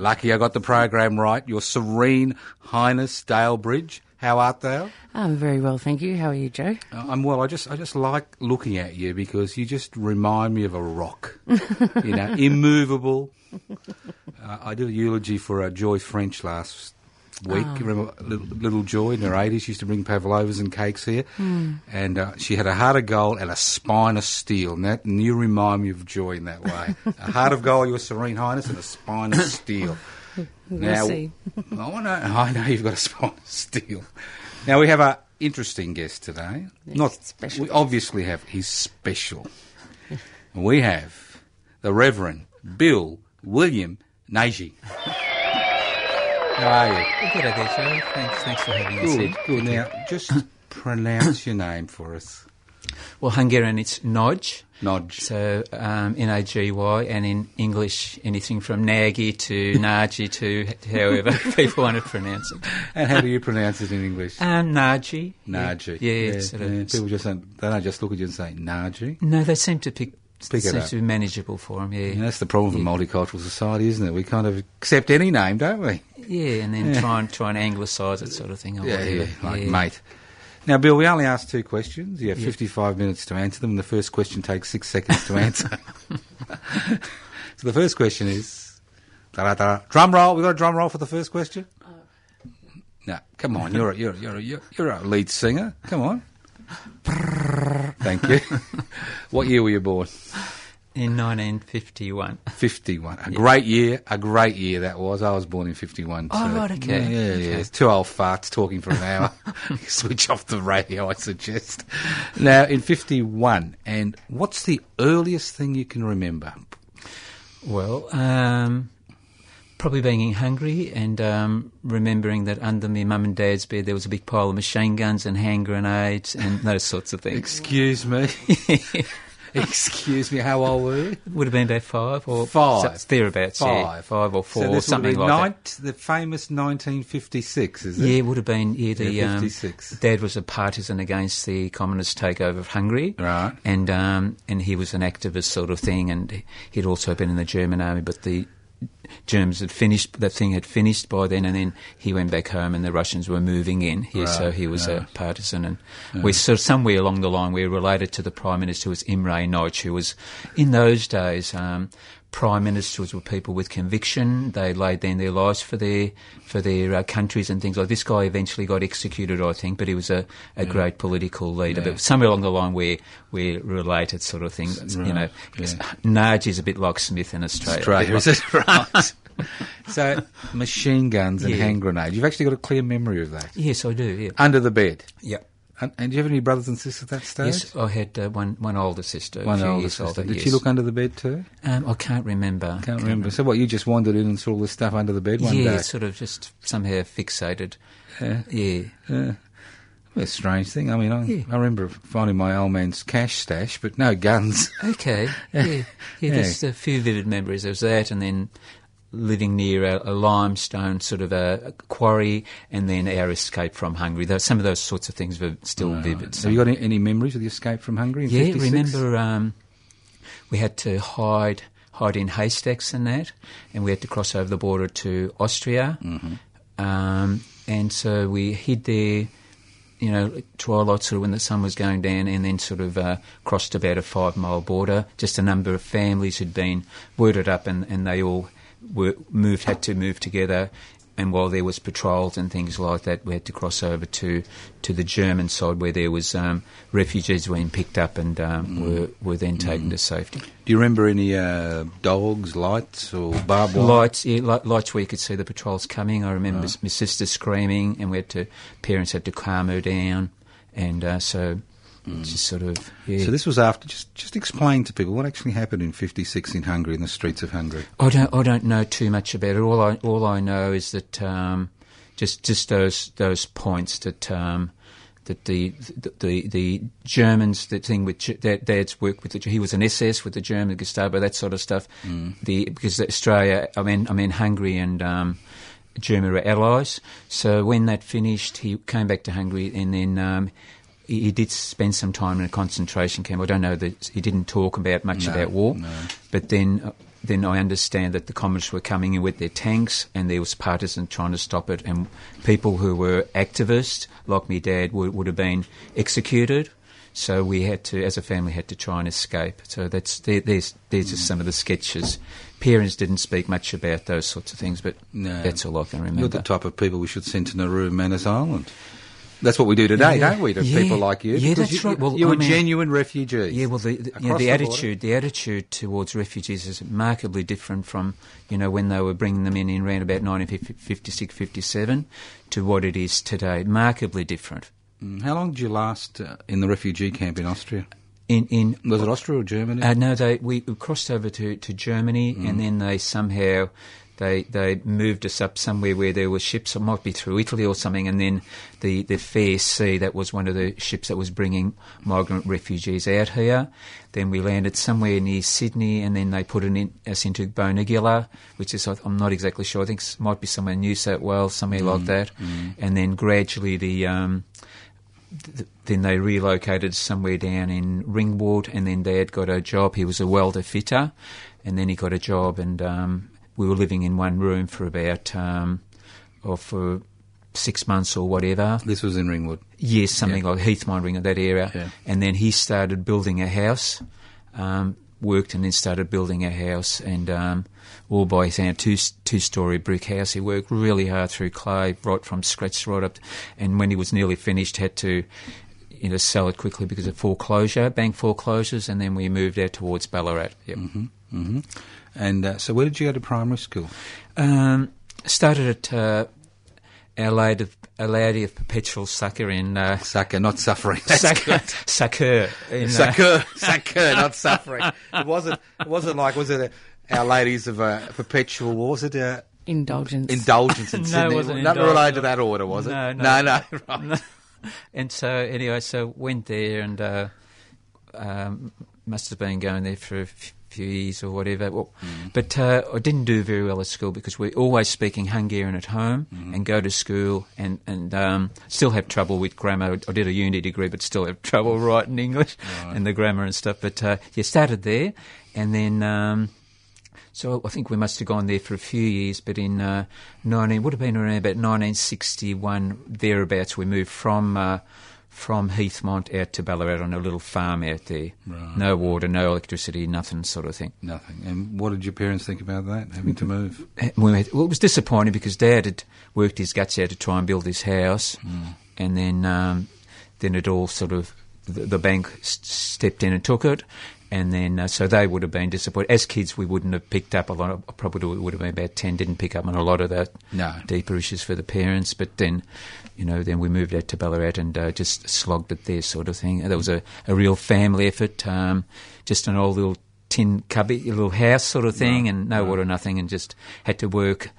Lucky I got the program right. Your Serene Highness Dale Bridge. How art thou? I'm very well, thank you. How are you, Joe? Uh, I'm well. I just I just like looking at you because you just remind me of a rock. you know, immovable. Uh, I did a eulogy for uh, Joy French last week. Oh. Remember little, little Joy in her 80s? Used to bring pavlovas and cakes here. And uh, she had a heart of gold and a spine of steel. And, that, and you remind me of Joy in that way. a heart of gold, your Serene Highness, and a spine of steel. We'll see. I know, I know you've got a spine of steel. Now we have a interesting guest today. Not special We obviously have. He's special. we have the Reverend Bill William Nagy. How are you? Good idea, Joe. Thanks, thanks for having us Good. Good. Now, just pronounce your name for us. Well, Hungarian it's Nodge, Nodge. so um, and in English anything from Nagy to Naji to however people want to pronounce it. And how do you pronounce it in English? Um, Naji. Nagy. Yeah, yeah, of. yeah. People just don't, they don't just look at you and say Nagy. No, they seem to pick, Pick it seems up. to be manageable for them, yeah. And that's the problem with multicultural society, isn't it? We kind of accept any name, don't we? Yeah, and then try and try and anglicise it sort of thing. Or Yeah, whatever. yeah, like Yeah. mate. Now, Bill, we only asked two questions. You have 55 minutes to answer them, and the first question takes six seconds to answer. so the first question is... Da-da-da. Drum roll. we got a drum roll for the first question? Oh. No, come on. You're a, you're, a, you're, a, you're, you're a lead singer. Come on. Thank you. what year were you born? In 1951. 51. A great year. A great year that was. I was born in 51 Oh, right, okay. Yeah, yeah, yeah. It's two old farts talking for an hour. Switch off the radio, I suggest. Now, in 51, and what's the earliest thing you can remember? Well, um, probably being hungry and um, remembering that under my mum and dad's bed there was a big pile of machine guns and hand grenades and those sorts of things. Excuse me. Excuse me, how old were you? Would have been about five or Five. so- thereabouts, yeah, Five. five or four, so this something like nine- The famous 1956, is that. it? Yeah, it would have been. Yeah, the Yeah, um, 56. dad was a partisan against the communist takeover of Hungary, Right. And um, and he was an activist sort of thing, and he'd also been in the German army, but the Germans had finished, that thing had finished by then, and then he went back home and the Russians were moving in here, so he was right. a partisan. And we sort of somewhere along the line, we were related to the Prime Minister, who was Imre Nagy, who was, in those days, um, Prime Ministers were people with conviction. They laid down their lives for their for their uh, countries and things like. This guy eventually got executed, I think, but he was a, a great political leader. Yeah. But somewhere along the line, we're we're related, sort of thing. You know, yeah. Nagy is a bit like Smith in Australia. Australia, is it right? so, machine guns and Yeah. hand grenades. You've actually got a clear memory of that. Yes, I do. Yeah. Under the bed. Yep. And, and do you have any brothers and sisters at that stage? Yes, I had uh, one one older sister. One older sister. older, Did yes. she look under the bed too? Um, I can't remember. Can't remember. So what? You just wandered in and saw all this stuff under the bed one yeah, day? Yeah, sort of just somehow fixated. Yeah. Yeah. Yeah. Well, a strange thing. I mean, I, Yeah. I remember finding my old man's cash stash, but no guns. Okay. Yeah. Yeah. Yeah. There's a few vivid memories. There was that, and then living near a, a limestone sort of a, a quarry, and then our escape from Hungary. Those, some of those sorts of things were still vivid. Have you got any, memories of the escape from Hungary? In Yeah, 56? remember um, we had to hide hide in haystacks and that, and we had to cross over the border to Austria, um, and so we hid there. You know, twilight sort of when the sun was going down, and then sort of uh, crossed about a five mile border. Just a number of families had been worded up, and, and they all were moved, had to move together and while there was patrols and things like that, we had to cross over to, to the German side where there was um, refugees being picked up and um, Mm. were, were then taken to safety. Do you remember any uh, dogs, lights, or barbed wire? Lights, yeah, li- lights where you could see the patrols coming. I remember my sister screaming, and we had to parents had to calm her down, and uh, so just sort of yeah. Mm. So this was after. Just just explain to people what actually happened in '56 in Hungary, in the streets of Hungary. I don't I don't know too much about it. All I all I know is that um, just just those those points that. Um, that the, the the the Germans, the thing with that Dad's worked with, the, he was an SS with the German Gestapo, that sort of stuff. The because Australia, I mean, I mean Hungary and um, Germany were allies. So when that finished, he came back to Hungary, and then um, he, did spend some time in a concentration camp. I don't know that he didn't talk about much No, about war, no. but then. Uh, then I understand that the communists were coming in with their tanks, and there was partisans trying to stop it, and people who were activists, like my dad, would, would have been executed. So we had to, as a family, had to try and escape. So that's there, there's there's just some of the sketches. Parents didn't speak much about those sorts of things, but No. that's all I can remember. You're the type of people we should send to Nauru, Manus Island. That's what we do today, Yeah. don't we? To Yeah. people like you. Yeah, that's you, right. Well, you're I a mean- genuine refugee. Yeah, well, the, the, you know, the the border. attitude, the attitude towards refugees is markedly different from, you know, when they were bringing them in in around about 1956, 57 to what it is today. Markedly different. Mm, How long did you last uh, in the refugee camp in Austria? In in Was it Austria or Germany? Uh, no, they we we crossed over to, to Germany, Mm. and then they somehow they they moved us up somewhere where there were ships. It might be through Italy or something, and then the the Fairsea that was one of the ships that was bringing migrant refugees out here. Then we landed somewhere near Sydney, and then they put an in, us into Bonegilla, which is I'm not exactly sure. I think it might be somewhere in New South Wales, somewhere Mm. like that. And then gradually the um, th- then they relocated somewhere down in Ringwood, and then Dad got a job. He was a welder fitter, and then he got a job, and um, we were living in one room for about um, or for six months or whatever. this was in Ringwood. Yes, something like Heathmont Ring, that area. Yeah. And then he started building a house, um, worked and then started building a house, and um, all by his hand, two two story brick house. He worked really hard through clay, right from scratch, right up. And when he was nearly finished, had to. You know, sell it quickly because of foreclosure, bank foreclosures, and then we moved out towards Ballarat. Yep. hmm And uh, so, where did you go to primary school? Um, started at uh, Our Lady of, Our Lady of Perpetual Succor in uh, Sucker, not suffering. That's Succor, good. Succor in, uh, Succor, succor, not suffering. It wasn't. It wasn't like was it a, Our Ladies of uh, Perpetual? Was it? Uh, Indulgence. indulgence in No, it wasn't Not indulgence. related to that order, was it? No, no, no. no. right. and so anyway, so went there and uh, um, must have been going there for a f- few years or whatever. Well, But uh, I didn't do very well at school because we're always speaking Hungarian at home and go to school and and um, still have trouble with grammar. I did a uni degree, but still have trouble writing English and the grammar and stuff. But uh, yeah, started there and then. Um, so I think we must have gone there for a few years, but in uh, 19 would have been around about 1961 thereabouts. We moved from uh, from Heathmont out to Ballarat on a little farm out there. Right. No water, no electricity, nothing sort of thing. Nothing. And what did your parents think about that? Having to move? Well, it was disappointing because Dad had worked his guts out to try and build his house, and then um, then it all sort of the, the bank s- stepped in and took it. And then, uh, so they would have been disappointed. As kids, we wouldn't have picked up a lot. Of, probably would have been about ten. Didn't pick up on a lot of that No. deeper issues for the parents. But then, you know, then we moved out to Ballarat and uh, just slogged it there, sort of thing. There was a, a real family effort. Um, just an old little tin cubby, little house sort of thing, and no water, nothing, and just had to work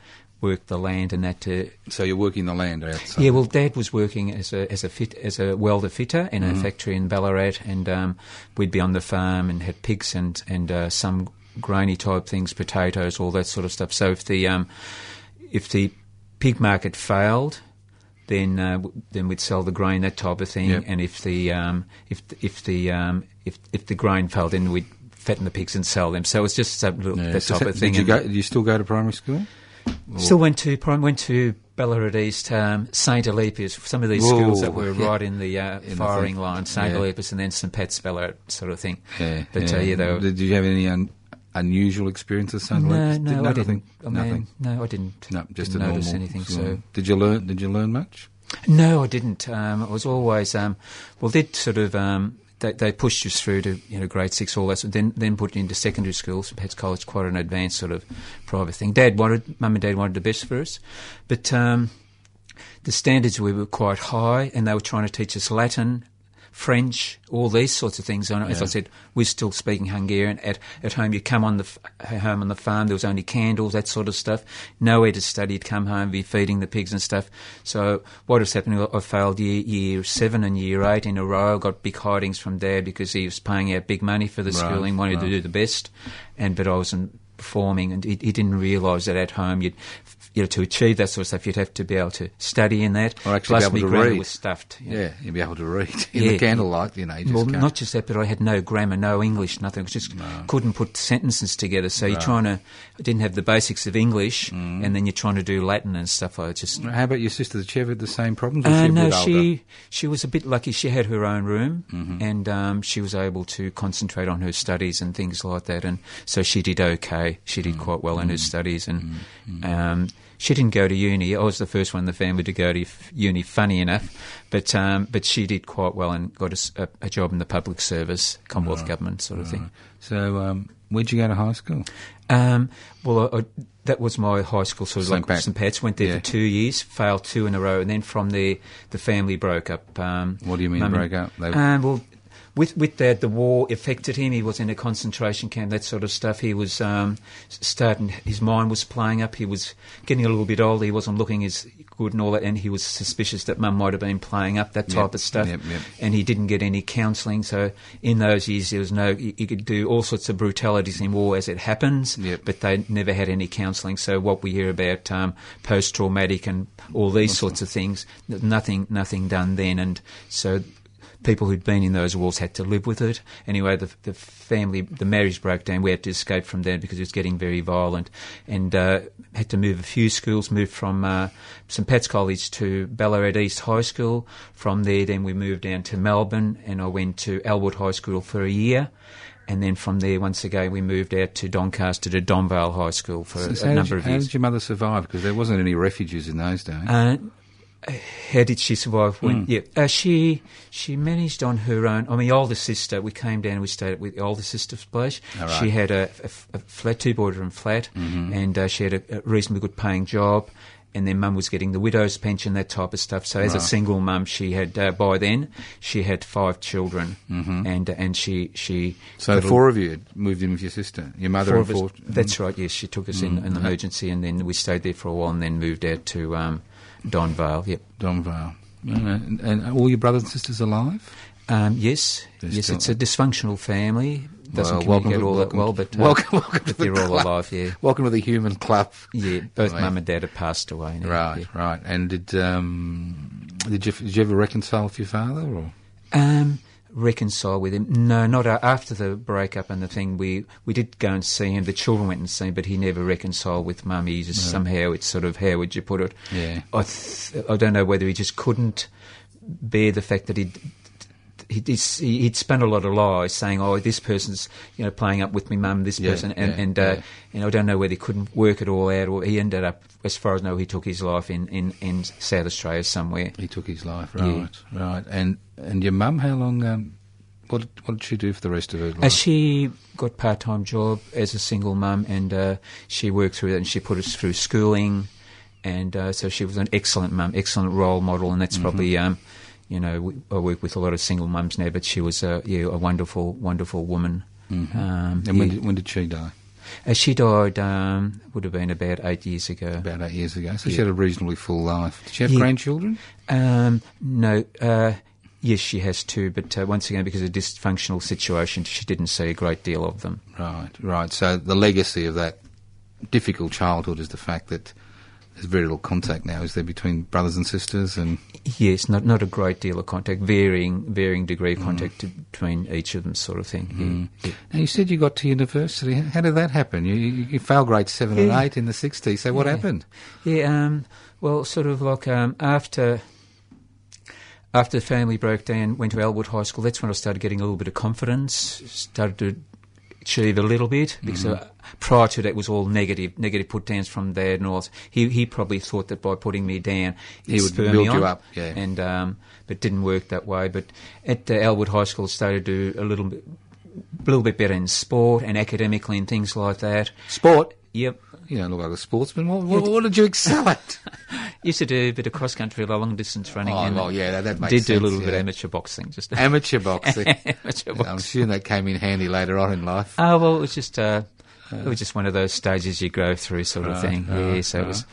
work the land and that to So you're working the land outside. yeah, well, Dad was working as a as a fit as a welder fitter in a factory in Ballarat, and um, we'd be on the farm and had pigs and and uh, some grainy type things, potatoes, all that sort of stuff. So if the um, if the pig market failed, then uh, w- then we'd sell the grain, that type of thing. Yep. And if the um, if if the um, if if the grain failed, then we'd fatten the pigs and sell them. So it's just a little, Yeah. that type of thing. Did you go? Did you still go to primary school? Still went to went to Ballarat East, um, Saint Alipius, some of these Whoa, schools that were yeah. right in the uh, In firing thing. line, Saint Yeah. Alipius, and then St Pat's Ballarat sort of thing. Yeah. But uh, yeah, were, Did you have any un- unusual experiences? So No, Did no, I nothing? didn't. I mean, nothing. no, I didn't. No, just didn't a notice normal. anything. normal. So did you learn? Did you learn much? No, I didn't. Um, I was always um, well. They'd sort of um, they, they pushed us through to you know grade six, all that. So then then put into secondary school. So Pat's College, quite an advanced sort of private thing. Dad wanted, mum and dad wanted the best for us, but um, the standards we were quite high, and they were trying to teach us Latin. French, all these sorts of things. And as I said, we're still speaking Hungarian. At at home, you come on the f- home on the farm. There was only candles, that sort of stuff. Nowhere to study. You'd come home, be feeding the pigs and stuff. So what was happening? I failed year year seven and year eight in a row. Got big hidings from Dad because he was paying out big money for the Right, schooling, wanted to do the best, and but I wasn't performing, and he, he didn't realise that at home you'd. You know, to achieve that sort of stuff, you'd have to be able to study in that. Or actually be able to read. was stuffed. you know. Yeah, you'd be able to read in Yeah. the candlelight. You know, you just Well, can't. not just that, but I had no grammar, no English, nothing. I just couldn't put sentences together. So you're trying to, I didn't have the basics of English, Mm. and then you're trying to do Latin and stuff. I just. How about your sister? Did she have the same problems? Uh, she no, she she was a bit lucky. She had her own room, Mm-hmm. and um, she was able to concentrate on her studies and things like that. And so she did okay. She Mm. did quite well in her studies, and um, she didn't go to uni. I was the first one in the family to go to uni. Funny enough, but um, but she did quite well and got a job in the public service, Commonwealth government sort of thing. So, um, where'd you go to high school? Um, well, I, I, that was my high school, sort of St. like Pat. St. Pat's. Went there Yeah. for two years, failed two in a row, and then from there, the family broke up. Um, What do you mean broke up? They- Um, well, with with that, the war affected him. He was in a concentration camp, that sort of stuff. He was um, starting. His mind was playing up. He was getting a little bit older. He wasn't looking as good and all that, and he was suspicious that Mum might have been playing up that type Yep, of stuff. yep, yep. And he didn't get any counselling. So in those years, there was no. You, you could do all sorts of brutalities in war as it happens but they never had any counselling. So what we hear about um, post-traumatic and all these sorts of things, nothing, nothing done then. And so people who'd been in those wars had to live with it. Anyway, the, the family, the marriage broke down. We had to escape from there because it was getting very violent, and uh, had to move a few schools. Moved from uh, St Pat's College to Ballarat East High School. From there, then we moved down to Melbourne, and I went to Elwood High School for a year. And then from there, once again, we moved out to Doncaster to Donvale High School for So a number you- of years. how did your mother survive? Because there wasn't any refuges in those days. Uh, how did she survive? When, Hmm. Yeah, uh, she she managed on her own. I mean, older sister. We came down. and We stayed with the older sister's place. Right. Mm-hmm. She had a flat, two bedroom flat, and uh, she had a, a reasonably good paying job. And then mum was getting the widow's pension, that type of stuff. So as a single mum, she had uh, by then she had five children, Mm-hmm. and uh, and she she so a- four of you had moved in with your sister, your mother Four and of us- four. That's right. Yes, she took us in Mm. an emergency, and then we stayed there for a while, and then moved out to um, Donvale. Yep. Donvale. And, and all your brothers and sisters alive? Um, yes, They're yes. still- It's a dysfunctional family. Doesn't Well, communicate all that well, but uh, welcome- welcome to but the they're all club. alive. Yeah, Welcome to the human club. yeah. Both Right. mum and dad have passed away. Now, Right, yeah. right. And did um, did you did you ever reconcile with your father? Or Um, reconcile with him? No, not after the breakup and the thing. We we did go and see him. The children went and see him, but he never reconciled with mum. He just somehow it's sort of how would you put it? Yeah. I th- I don't know whether he just couldn't bear the fact that he'd. He'd, he'd spun a lot of lies, saying, "Oh, this person's you know playing up with me mum, this Yeah, person," and, yeah, and uh, yeah. and I don't know whether he couldn't work it all out, or he ended up, as far as I know, he took his life in, in, in South Australia somewhere. he took his life? Right, right. And and your mum, how long? Um, what what did she do for the rest of her life? Uh, she got part time job as a single mum, and uh, she worked through that, and she put us through schooling, and uh, so she was an excellent mum, excellent role model, and that's Mm-hmm. probably. Um, you know, we, I work with a lot of single mums now, but she was a yeah, a wonderful, wonderful woman. Um, Mm-hmm. and when yeah. did, when did she die? Uh, she died um, would have been about eight years ago. About eight years ago. So she had a reasonably full life. Did she have Yeah. grandchildren? Um, no, uh, yes, she has two, but uh, once again, because of dysfunctional situation, she didn't see a great deal of them. Right, right. So the legacy of that difficult childhood is the fact that there's very little contact now, is there, between brothers and sisters? And Yes, not not a great deal of contact, varying varying degree of contact to, between each of them, sort of thing. Yeah, yeah. now you said you got to university. How did that happen? You, you, you failed grade seven Yeah. and eight in the '60s. So what Yeah. happened? Yeah, um, well, sort of like um, after after the family broke down, went to Elwood High School. That's when I started getting a little bit of confidence. Started achieve a little bit because uh, prior to that it was all negative, negative put downs from Dad north. He he probably thought that by putting me down, He he'd build me you up, yeah. And um, but didn't work that way. But at uh, Elwood High School, started to do a little bit, a little bit better in sport and academically and things like that. Sport. Yep. You don't look like a sportsman. What, what, what did you excel at? Used to do a bit of cross country, long distance running. Oh, and well, yeah, that- that makes Did do a sense, little bit of amateur boxing, just Amateur boxing. amateur boxing. I'm sure that came in handy later on in life. Oh well, it was just uh, it was just one of those stages you go through, sort of Right, thing. yeah, right, so it was,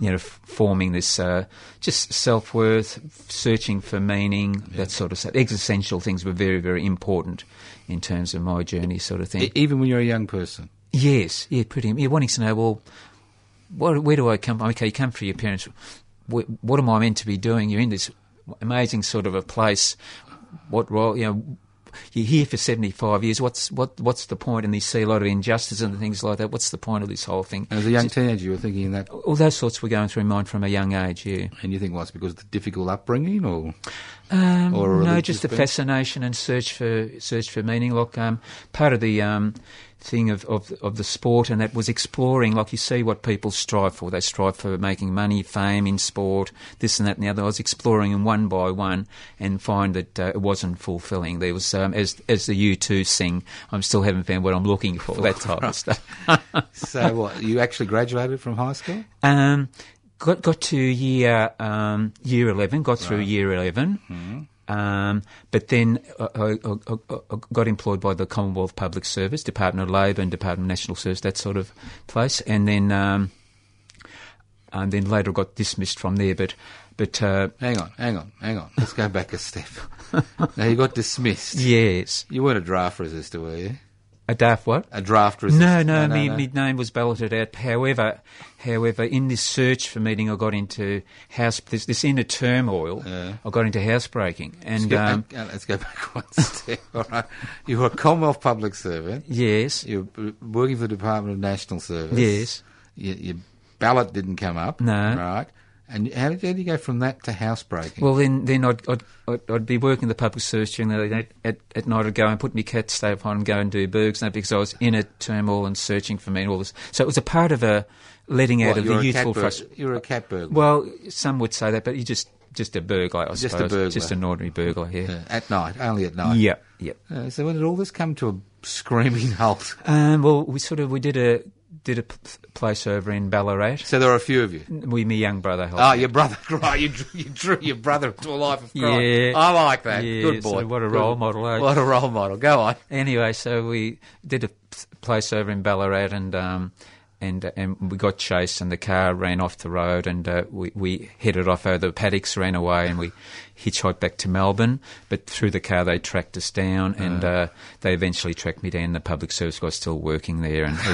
you know, f- forming this uh, just self worth, searching for meaning, that sort of stuff. Existential things were very, very important in terms of my journey, sort of thing. E- even when you're a young person. Yes, yeah, pretty. Yeah, wanting to know, well, what, where do I come? Okay, you come for your parents. What, what am I meant to be doing? You're in this amazing sort of a place. What role? You know, you're here for seventy five years. What's what? What's the point? And you see a lot of injustice and things like that. What's the point of this whole thing? And as a young teenager, you were thinking that, All those sorts were going through my mind from a young age. Yeah. and you think, well, it's because of the difficult upbringing, or Um, Or no, just the fascination and search for search for meaning. Like um, part of the um, thing of, of of the sport, and that was exploring. Like you see what people strive for. They strive for making money, fame in sport, this and that and the other. I was exploring them one by one, and find that uh, it wasn't fulfilling. There was um, as as the U two sing. I'm still haven't found what I'm looking for. That type of stuff. so what? You actually graduated from high school? Um, got got to year um, year eleven. Got through year 11 Um, but then I, I, I, got employed by the Commonwealth Public Service, Department of Labour and Department of National Service, that sort of place. And then um, and then later I got dismissed from there. But but uh, Hang on, hang on, hang on. Let's go back a step. now you got dismissed. yes, You weren't a draft resistor, were you? a draft what? A draft resistor? No, no, me, me name was balloted out. However, however, in this search for meaning, I got into house this, this inner turmoil. Yeah. I got into housebreaking, Let's and go, um, uh, let's go back one step. All right. You were a Commonwealth public servant. yes, You were working for the Department of National Service. yes. Your, your ballot didn't come up. No. Right. And how did, you go from that to housebreaking? Well, then, then I'd, I'd, I'd, I'd be working the public service during the day. At, at night, I'd go and put my cat stay upon and go and do burgs and that because I was in a turmoil and searching for me and all this. So it was a part of a letting out What, of the youthful frustration. You're a cat burglar. Well, some would say that, but you just just a burglar, I Just a burglar. Just an ordinary burglar, yeah. Uh, at night, only at night. Yep, yep. Uh, so when did all this come to a screaming halt? Um, well, we sort of we did a did a p- place over in Ballarat. So there are a few of you. We, my young brother helped. Oh, me. your brother, right? You drew, you drew your brother into a life of crime. Yeah. I like that. Yeah, Good so boy. what a Good. role model, eh? What a role model. Go on. Anyway, so we did a p- place over in Ballarat, and um, and and we got chased, and the car ran off the road, and uh, we we headed off over the paddocks, ran away, and we hitchhiked back to Melbourne. But through the car, they tracked us down, and uh, they eventually tracked me down. The public service was still working there, and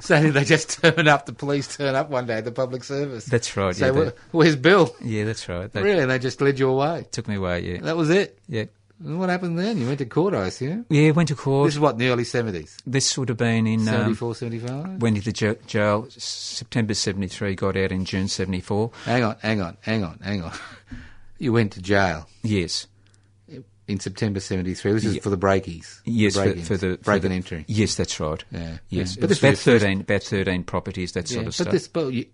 So did they just turn up? The police turn up one day at the public service. that's right. so Yeah, they, where's Bill? yeah, that's right. They Really? They just led you away. took me away. Yeah, That was it. yeah, And What happened then? You went to court, I assume. yeah. Went to court. This is what in the early seventies. This would have been in um, 74, 75? went into ja- jail September '73. Got out in June '74. Hang on, hang on, hang on, hang on. You went to jail Yes, in September '73. This is Ye- for the breakies. yes, the for, for the for break the- entry. Yes, that's right. Yeah, Yes, yeah. but this about was your first- thirteen, about thirteen properties, that sort Yeah, of but stuff. this, but you,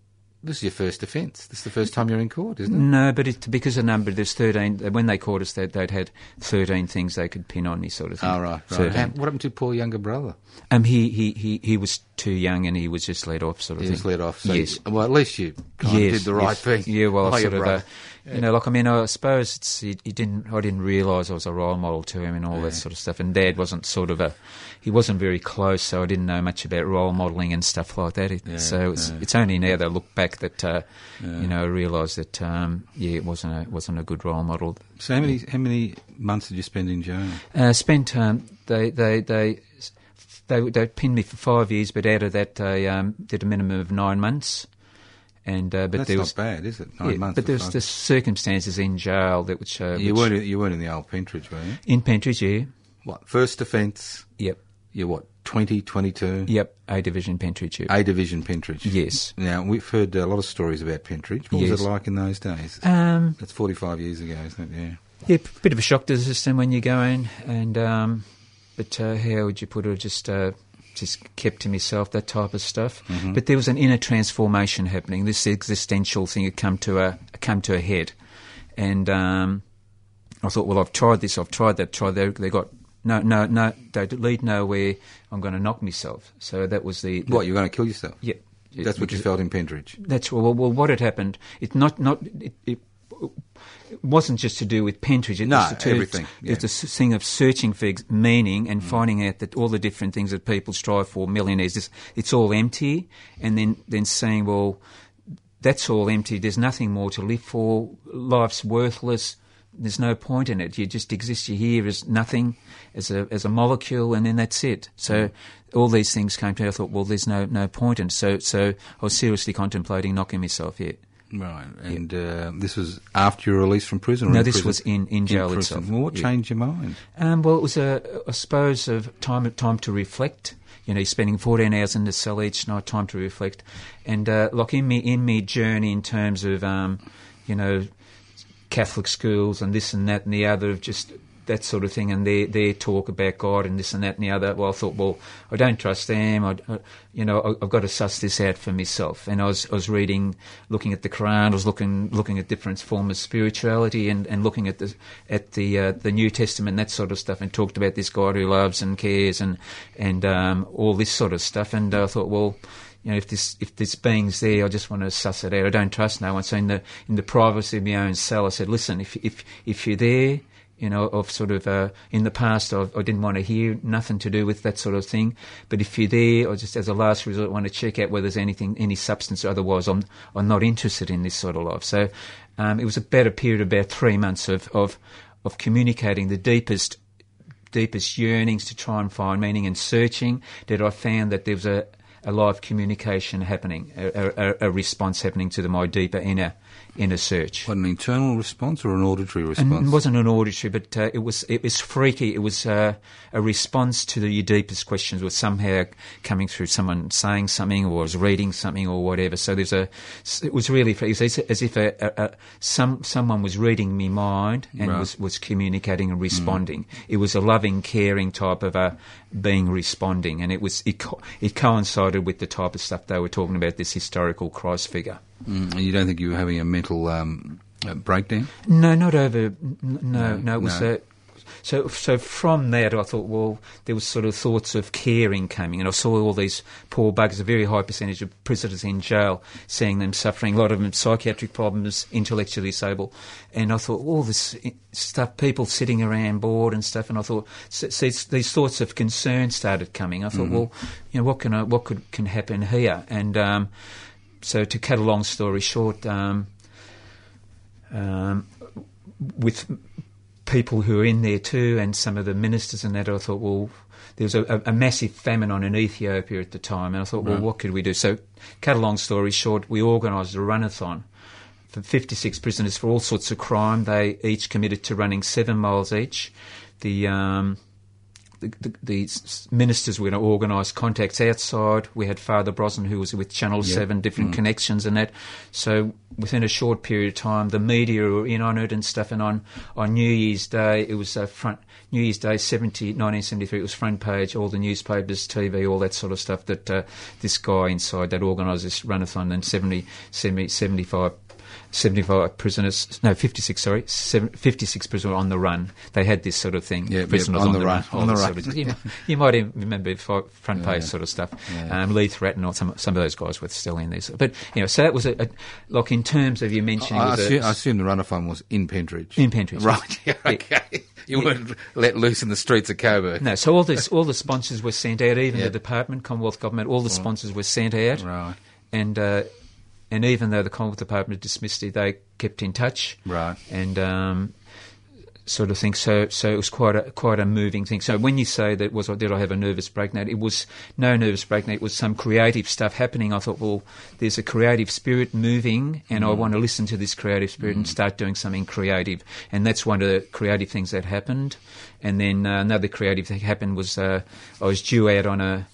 this is your first offence. This is the first time you're in court, isn't it? no, but it, because of number, there's thirteen. When they caught us, they, they'd had thirteen things they could pin on me, sort of thing. Oh, right, right. 13. How- what happened to your poor younger brother? Um, he, he, he, he was too young and he was just let off, sort of He thing. was let off. So yes. you- well, at least you yes, did the right yes. thing. Yeah, well, your sort of, uh. You know, like I mean, I suppose it's he, he didn't. I didn't realise I was a role model to him and all that sort of stuff. And Dad wasn't sort of a, he wasn't very close, so I didn't know much about role modelling and stuff like that. It, so it's it's only now that I look back that uh, you know I realise that um, yeah, it wasn't a wasn't a good role model. So how many how many months did you spend in jail? Uh, spent um, they they they. They, they pinned me for five years, but out of that, they um, did a minimum of nine months. And uh, but That's there not bad, is it? Nine yeah, months. but there was the circumstances in jail that which uh, you which- weren't you weren't in the old Pentridge, were you? in Pentridge, yeah, What first offence? yep, You're what 20, 22? yep, A division Pentridge, yeah. A division Pentridge. yes. Now we've heard a lot of stories about Pentridge. What was it like in those days? Um, That's forty five years ago, isn't it? Yeah. Yeah, bit of a shock to the system when you go in, and um, but uh, how would you put it? Just uh, just kept to myself, that type of stuff. But there was an inner transformation happening. This existential thing had come to a come to a head, and um, I thought, well, I've tried this, I've tried that, tried that. They got no, no, no. They lead nowhere. I'm going to knock myself. So that was the, the What, you're going to kill yourself? yeah. That's what you felt in Pentridge. That's well, well. What had happened? It's not not it, it, it wasn't just to do with Pentridge. It No, was to, everything, It's, yeah. it's a thing of searching for meaning and mm. finding out that all the different things that people strive for, millionaires, it's, it's all empty, and then then saying, well, that's all empty. There's nothing more to live for. Life's worthless. There's no point in it. You just exist. You're here as nothing, as a as a molecule, and then that's it. So mm. all these things came to me. I thought, well, there's no no point in. it. So so I was seriously contemplating knocking myself. Yeah. Right. And uh, this was after your release from prison? Or No, this prison? was in- in jail prison. itself. Well, what Yeah. changed your mind? Um, well, it was a, I suppose, of time time to reflect. You know, spending 14 hours in the cell each night, time to reflect, and uh, like in me in me journey in terms of, um, you know, Catholic schools and this and that and the other, of just that sort of thing, and their their talk about God and this and that and the other. Well, I thought, well, I don't trust them. I, I- you know, I, I've got to suss this out for myself. And I was I was reading, looking at the Quran. I was looking looking at different forms of spirituality and, and looking at the at the uh, the New Testament that sort of stuff, and talked about this God who loves and cares and and um, all this sort of stuff. And I thought, well. You know, if this if this being's there, I just want to suss it out. I don't trust no one. So in the in the privacy of my own cell, I said, "Listen, if if if you're there, you know, of sort of uh, in the past, I've, I didn't want to hear nothing to do with that sort of thing. But if you're there, or just as a last resort, want to check out whether there's anything, any substance. Otherwise, I'm I'm not interested in this sort of life. So um, it was a period about three months of of of communicating the deepest deepest yearnings to try and find meaning and searching that I found that there was a, a live communication happening, a, a, a response happening to the, my deeper inner inner search. What, an internal response or an auditory response? it wasn't an auditory, but uh, it was it was freaky. It was uh, a response to the, your deepest questions, was somehow coming through someone saying something or was reading something or whatever. So there's a it was really it was as, as if a, a, a, some someone was reading me mind and Right. was was communicating and responding. It was a loving, caring type of a being responding, and it was it co- it coincided with the type of stuff they were talking about. This historical Christ figure. Mm, and you don't think you were having a mental um, breakdown? No, not over. No, No, no, it was. no. Uh, so, so from that, I thought, well, there was sort of thoughts of caring coming, and I saw all these poor buggers, a very high percentage of prisoners in jail, seeing them suffering, a lot of them psychiatric problems, intellectually disabled, and I thought, all this stuff, people sitting around bored and stuff, and I thought, s- s- these, these thoughts of concern started coming. I thought, well, you know, what can I, what could can happen here? And um, so, to cut a long story short. Um, um, with people who are in there too, and some of the ministers and that, I thought, well, there was a, a, massive famine on in Ethiopia at the time, and I thought, well, what could we do? So, cut a long story short, we organised a runathon for 56 prisoners for all sorts of crime. They each committed to running seven miles each. The um, the, the, the ministers were going to organise contacts outside. We had Father Brosnan, who was with Channel 7, different connections and that. So within a short period of time, the media were in on it and stuff. And on, on New Year's Day, it was a front, New Year's Day 70, 1973, it was front page, all the newspapers, TV, all that sort of stuff that uh, this guy inside that organised this runathon and 70, 70, 75 75 prisoners, no, 56, sorry, 56 prisoners on the run. They had this sort of thing, Yeah, yeah, prisoners on on, the the run, run. on the run. sort of- you, you might even remember front page Yeah. sort of stuff. Yeah. Um, Lee Thratton or some, some of those guys were still in there. But, you know, so that was a, a like in terms of you mentioning I, the- assume, I assume the runathon was in Pentridge. In Pentridge, Right, yeah, Yeah. okay. You weren't let loose in the streets of Coburg. No, so all this, all the sponsors were sent out, even Yeah. the department, Commonwealth government, all the sponsors were sent out, Right. and uh, and even though the Commonwealth department dismissed it, they kept in touch, Right. and um, sort of thing. So so it was quite a quite a moving thing. So when you say that was did I have a nervous breakdown? It was no nervous breakdown. It was some creative stuff happening. I thought, well, there's a creative spirit moving, and I want to listen to this creative spirit and start doing something creative. And that's one of the creative things that happened. And then uh, another creative thing happened was uh, I was due out on a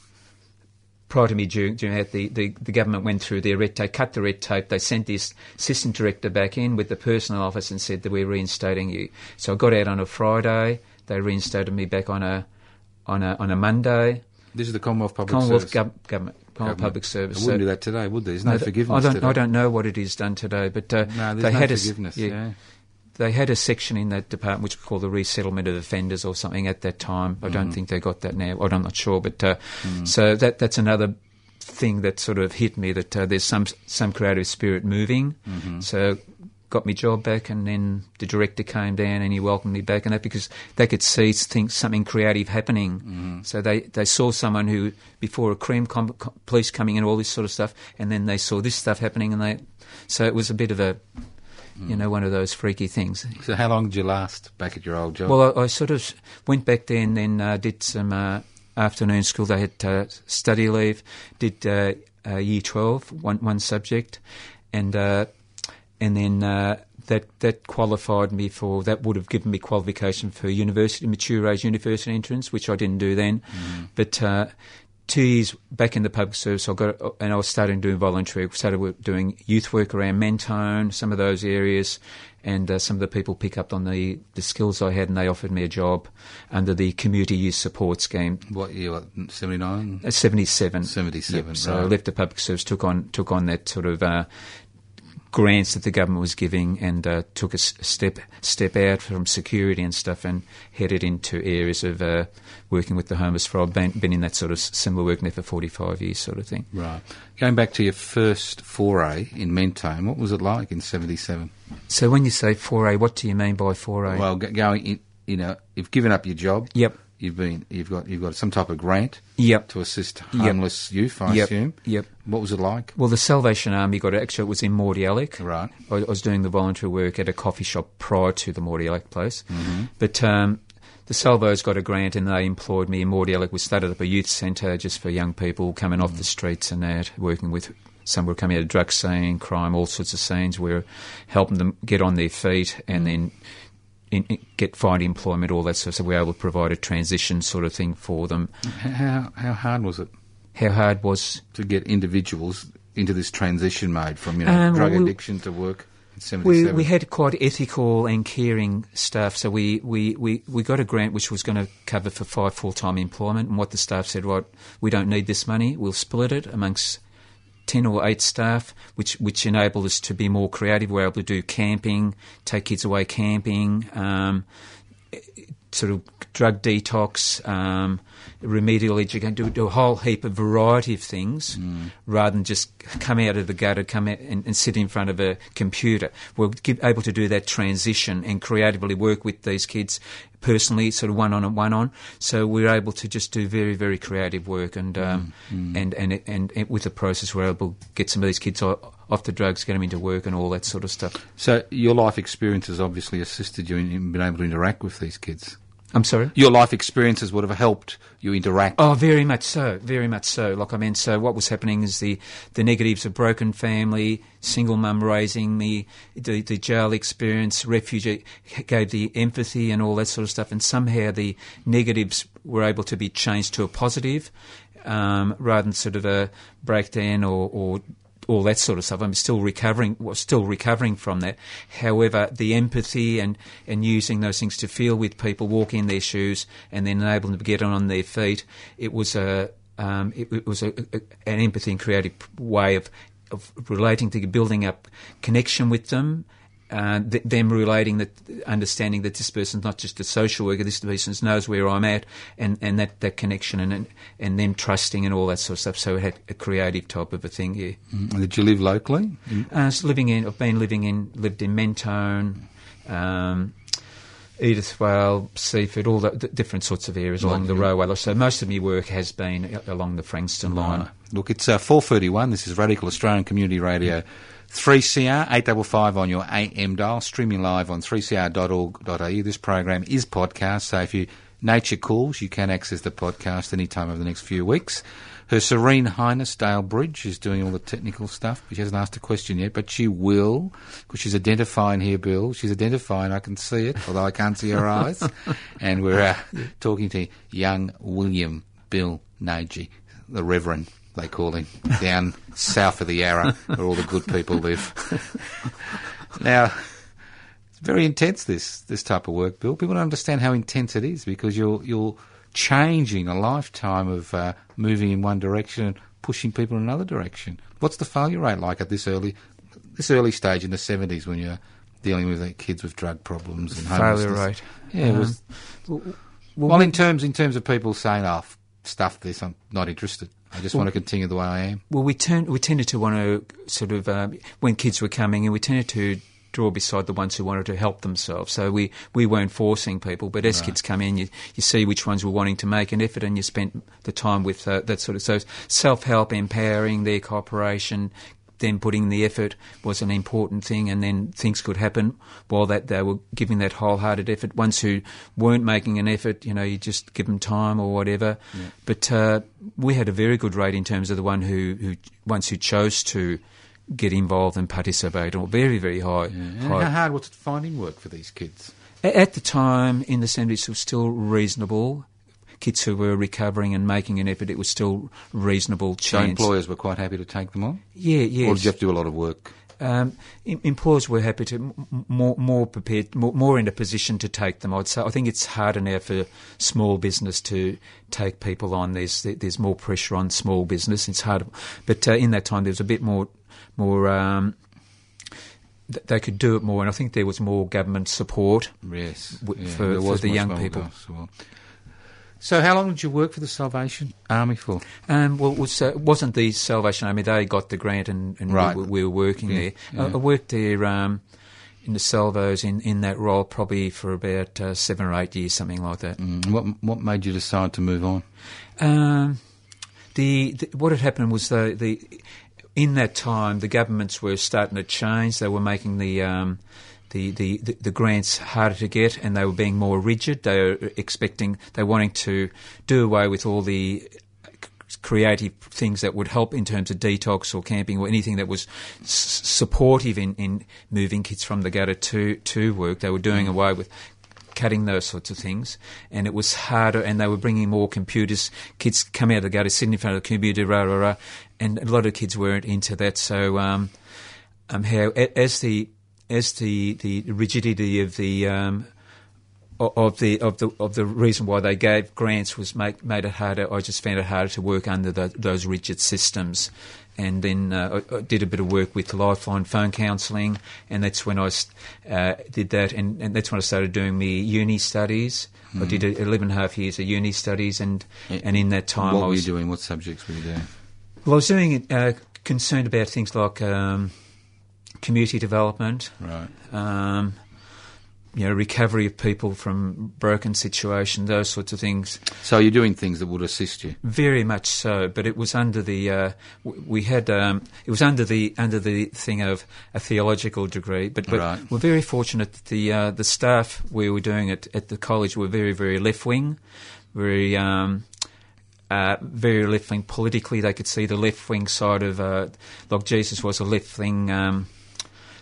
prior to me doing, doing that, the, the, the government went through their red tape, cut the red tape. They sent this assistant director back in with the personal office and said that we're reinstating you. So I got out on a Friday. They reinstated me back on a on a on a Monday. This is the Commonwealth Public Commonwealth Service. gov- government, Commonwealth Government. Public Service. They wouldn't So- do that today, would there? There's no I don't- forgiveness I don't, today. I don't know what it is done today, but uh, No, they no had forgiveness. yeah, yeah. They had a section in that department which was called the resettlement of offenders or something at that time. I Mm. don't think they got that now. I'm not sure, but uh, so that that's another thing that sort of hit me that uh, there's some some creative spirit moving. Mm-hmm. So got my job back, and then the director came down and he welcomed me back, and that because they could see think something creative happening. Mm-hmm. So they, they saw someone who before a cream com- com- police coming in, all this sort of stuff, and then they saw this stuff happening, and they so it was a bit of a you know one of those freaky things. So how long did you last back at your old job? Well, I, I sort of went back there and then uh, did some uh, afternoon school. They had uh, study leave, did uh, uh, year 12, one, one subject, and uh, and then uh, that that qualified me for that would have given me qualification for university mature age university entrance, which I didn't do then. But uh, two years back in the public service, I got and I was starting doing voluntary. work, Started doing youth work around Mentone, some of those areas, and uh, some of the people picked up on the, the skills I had, and they offered me a job under the community youth support scheme. what year? What, 79? Uh, 77. 77, Yep, So I left the public service, took on took on that sort of uh, grants that the government was giving, and uh, took a step step out from security and stuff, and headed into areas of uh, working with the homeless. For I've been, been in that sort of similar work now for forty five years, sort of thing. Right. Going back to your first foray in Mentone, what was it like in 77? So when you say foray, what do you mean by foray? Well, g- going in, you know, you've given up your job. Yep. You've been, you've got, you've got some type of grant Yep. to assist Yep. homeless youth, I Yep. assume. Yep. What was it like? Well, the Salvation Army got it. Actually, it was in Mordialloc. Right. I, I was doing the voluntary work at a coffee shop prior to the Mordialloc place. Mm-hmm. But um, the Salvos got a grant and they employed me in Mordialloc. We started up a youth centre just for young people coming off the streets and that, working with some were coming out of drug scene, crime, all sorts of scenes. We're helping them get on their feet and then in, get find employment, all that sort of stuff. So We're able to provide a transition sort of thing for them. How, how hard was it How hard was to get individuals into this transition mode from, you know, Um, drug well, addiction to work We, 77? we had quite ethical and caring staff, so we, we, we, we got a grant which was going to cover for five full time employment. And what the staff said, right, we don't need this money, we'll split it amongst 10 or 8 staff, which, which enabled us to be more creative. We're able to do camping, take kids away camping, um, sort of drug detox, um, remedial education, do, do a whole heap of variety of things rather than just come out of the gutter, come out and, and sit in front of a computer. We're able to do that transition and creatively work with these kids personally, sort of one on and one on. So we're able to just do very, very creative work and, um, and, and, and, and with the process we're able to get some of these kids off the drugs, get them into work and all that sort of stuff. so your life experience has obviously assisted you in, in being able to interact with these kids. I'm sorry? Your life experiences would have helped you interact. Oh, very much so, very much so. Like I mean, so what was happening is the, the negatives of broken family, single mum raising me, the, the jail experience, refugee gave the empathy and all that sort of stuff, and somehow the negatives were able to be changed to a positive, um, rather than sort of a breakdown or, or all that sort of stuff. I'm still recovering, still recovering from that. However, the empathy and, and using those things to feel with people, walk in their shoes, and then enable them to get on their feet, it was a um, it, it was a, a, an empathy and creative way of of relating to building up connection with them. Uh, th- them relating that, understanding that this person's not just a social worker, this person knows where I'm at, and, and that, that connection, and, and and them trusting and all that sort of stuff. So it had a creative type of a thing. Yeah. Mm. Did you live locally? Uh, so living in, I've been living in, lived in Mentone, um, Edithvale, Seaford, all the, the different sorts of areas along the railway. So most of my work has been along the Frankston line. Look, it's uh, 4.31. This is Radical Australian Community Radio. 3CR, 855 on your AM dial, streaming live on 3cr.org.au. This program is podcast, so if you nature calls, you can access the podcast anytime over the next few weeks. Her Serene Highness Dale Bridge is doing all the technical stuff, but she hasn't asked a question yet, but she will, because she's identifying here, Bill. She's identifying, I can see it, although I can't see her eyes. And we're uh, talking to young William Bill Nagy, the Reverend, they call him, down south of the Yarra, where all the good people live. now, it's very intense. This this type of work, Bill. People don't understand how intense it is because you're you're changing a lifetime of uh, moving in one direction and pushing people in another direction. What's the failure rate like at this early this early stage in the seventies when you're dealing with uh, kids with drug problems and Failure rate. Yeah, it Um, was, well, well, in terms in terms of people saying, "Oh, stuff this, I'm not interested. I just want to continue the way I am." Well, we turned we tended to want to sort of um, when kids were coming, and we tended to draw beside the ones who wanted to help themselves. So we, we weren't forcing people, but as kids come in, you, you see which ones were wanting to make an effort, and you spent the time with uh, that sort of so self help, empowering their cooperation. Then putting the effort was an important thing, and then things could happen while that they were giving that wholehearted effort. Ones who weren't making an effort, you know, you just give them time or whatever. But uh, we had a very good rate in terms of the one who, who ones who chose to get involved and participate, or very very high. And high. how hard was it finding work for these kids? At the time in the 70s, it was still reasonable. Kids who were recovering and making an effort, it was still reasonable chance. So employers were quite happy to take them on, yeah, yes. or did you have to do a lot of work? Um, em- employers were happy to m- more more prepared, more, more in a position to take them. I'd say I think it's harder now for small business to take people on. There's there's more pressure on small business. It's harder, but uh, in that time there was a bit more more. Um, th- they could do it more, and I think there was more government support. Yes, w- yeah, for- for the young people. well. So, how long did you work for the Salvation Army for? Um, well, it was, uh, wasn't the Salvation Army? They got the grant, and, and Right. we, we were working Yeah, there. yeah. I, I worked there um, in the Salvos in, in that role probably for about uh, seven or eight years, something like that. Mm, what what made you decide to move on? Um, the, the what had happened was the the in that time the governments were starting to change. They were making the um, the, the, the, grants harder to get, and they were being more rigid. They were expecting they were wanting to do away with all the creative things that would help in terms of detox or camping or anything that was s- supportive in, in moving kids from the gutter to, to work. They were doing away with cutting those sorts of things, and it was harder. And they were bringing more computers. Kids come out of the gutter, sit in front of the computer, rah rah rah, and a lot of kids weren't into that. So, um, um, how as the as the, the rigidity of the um, of the of the of the reason why they gave grants was make made it harder. I just found it harder to work under the, those rigid systems, and then uh, I, I did a bit of work with Lifeline phone counselling, and that's when I uh, did that, and, and that's when I started doing my uni studies. I did a- 11 and a half years of uni studies, and and in that time what I were you doing? What subjects were you doing? well, I was doing it uh, concerned about things like um, community development, Right. um, you know, recovery of people from broken situations, those sorts of things. So you're doing things that would assist you. Very much so, but it was under the uh, we had um, it was under the under the thing of a theological degree. But, but Right. we're very fortunate that the uh, the staff we were doing it at the college were very very left wing, very. Um, uh, very left wing politically, they could see the left wing side of, uh, like Jesus was a left wing um,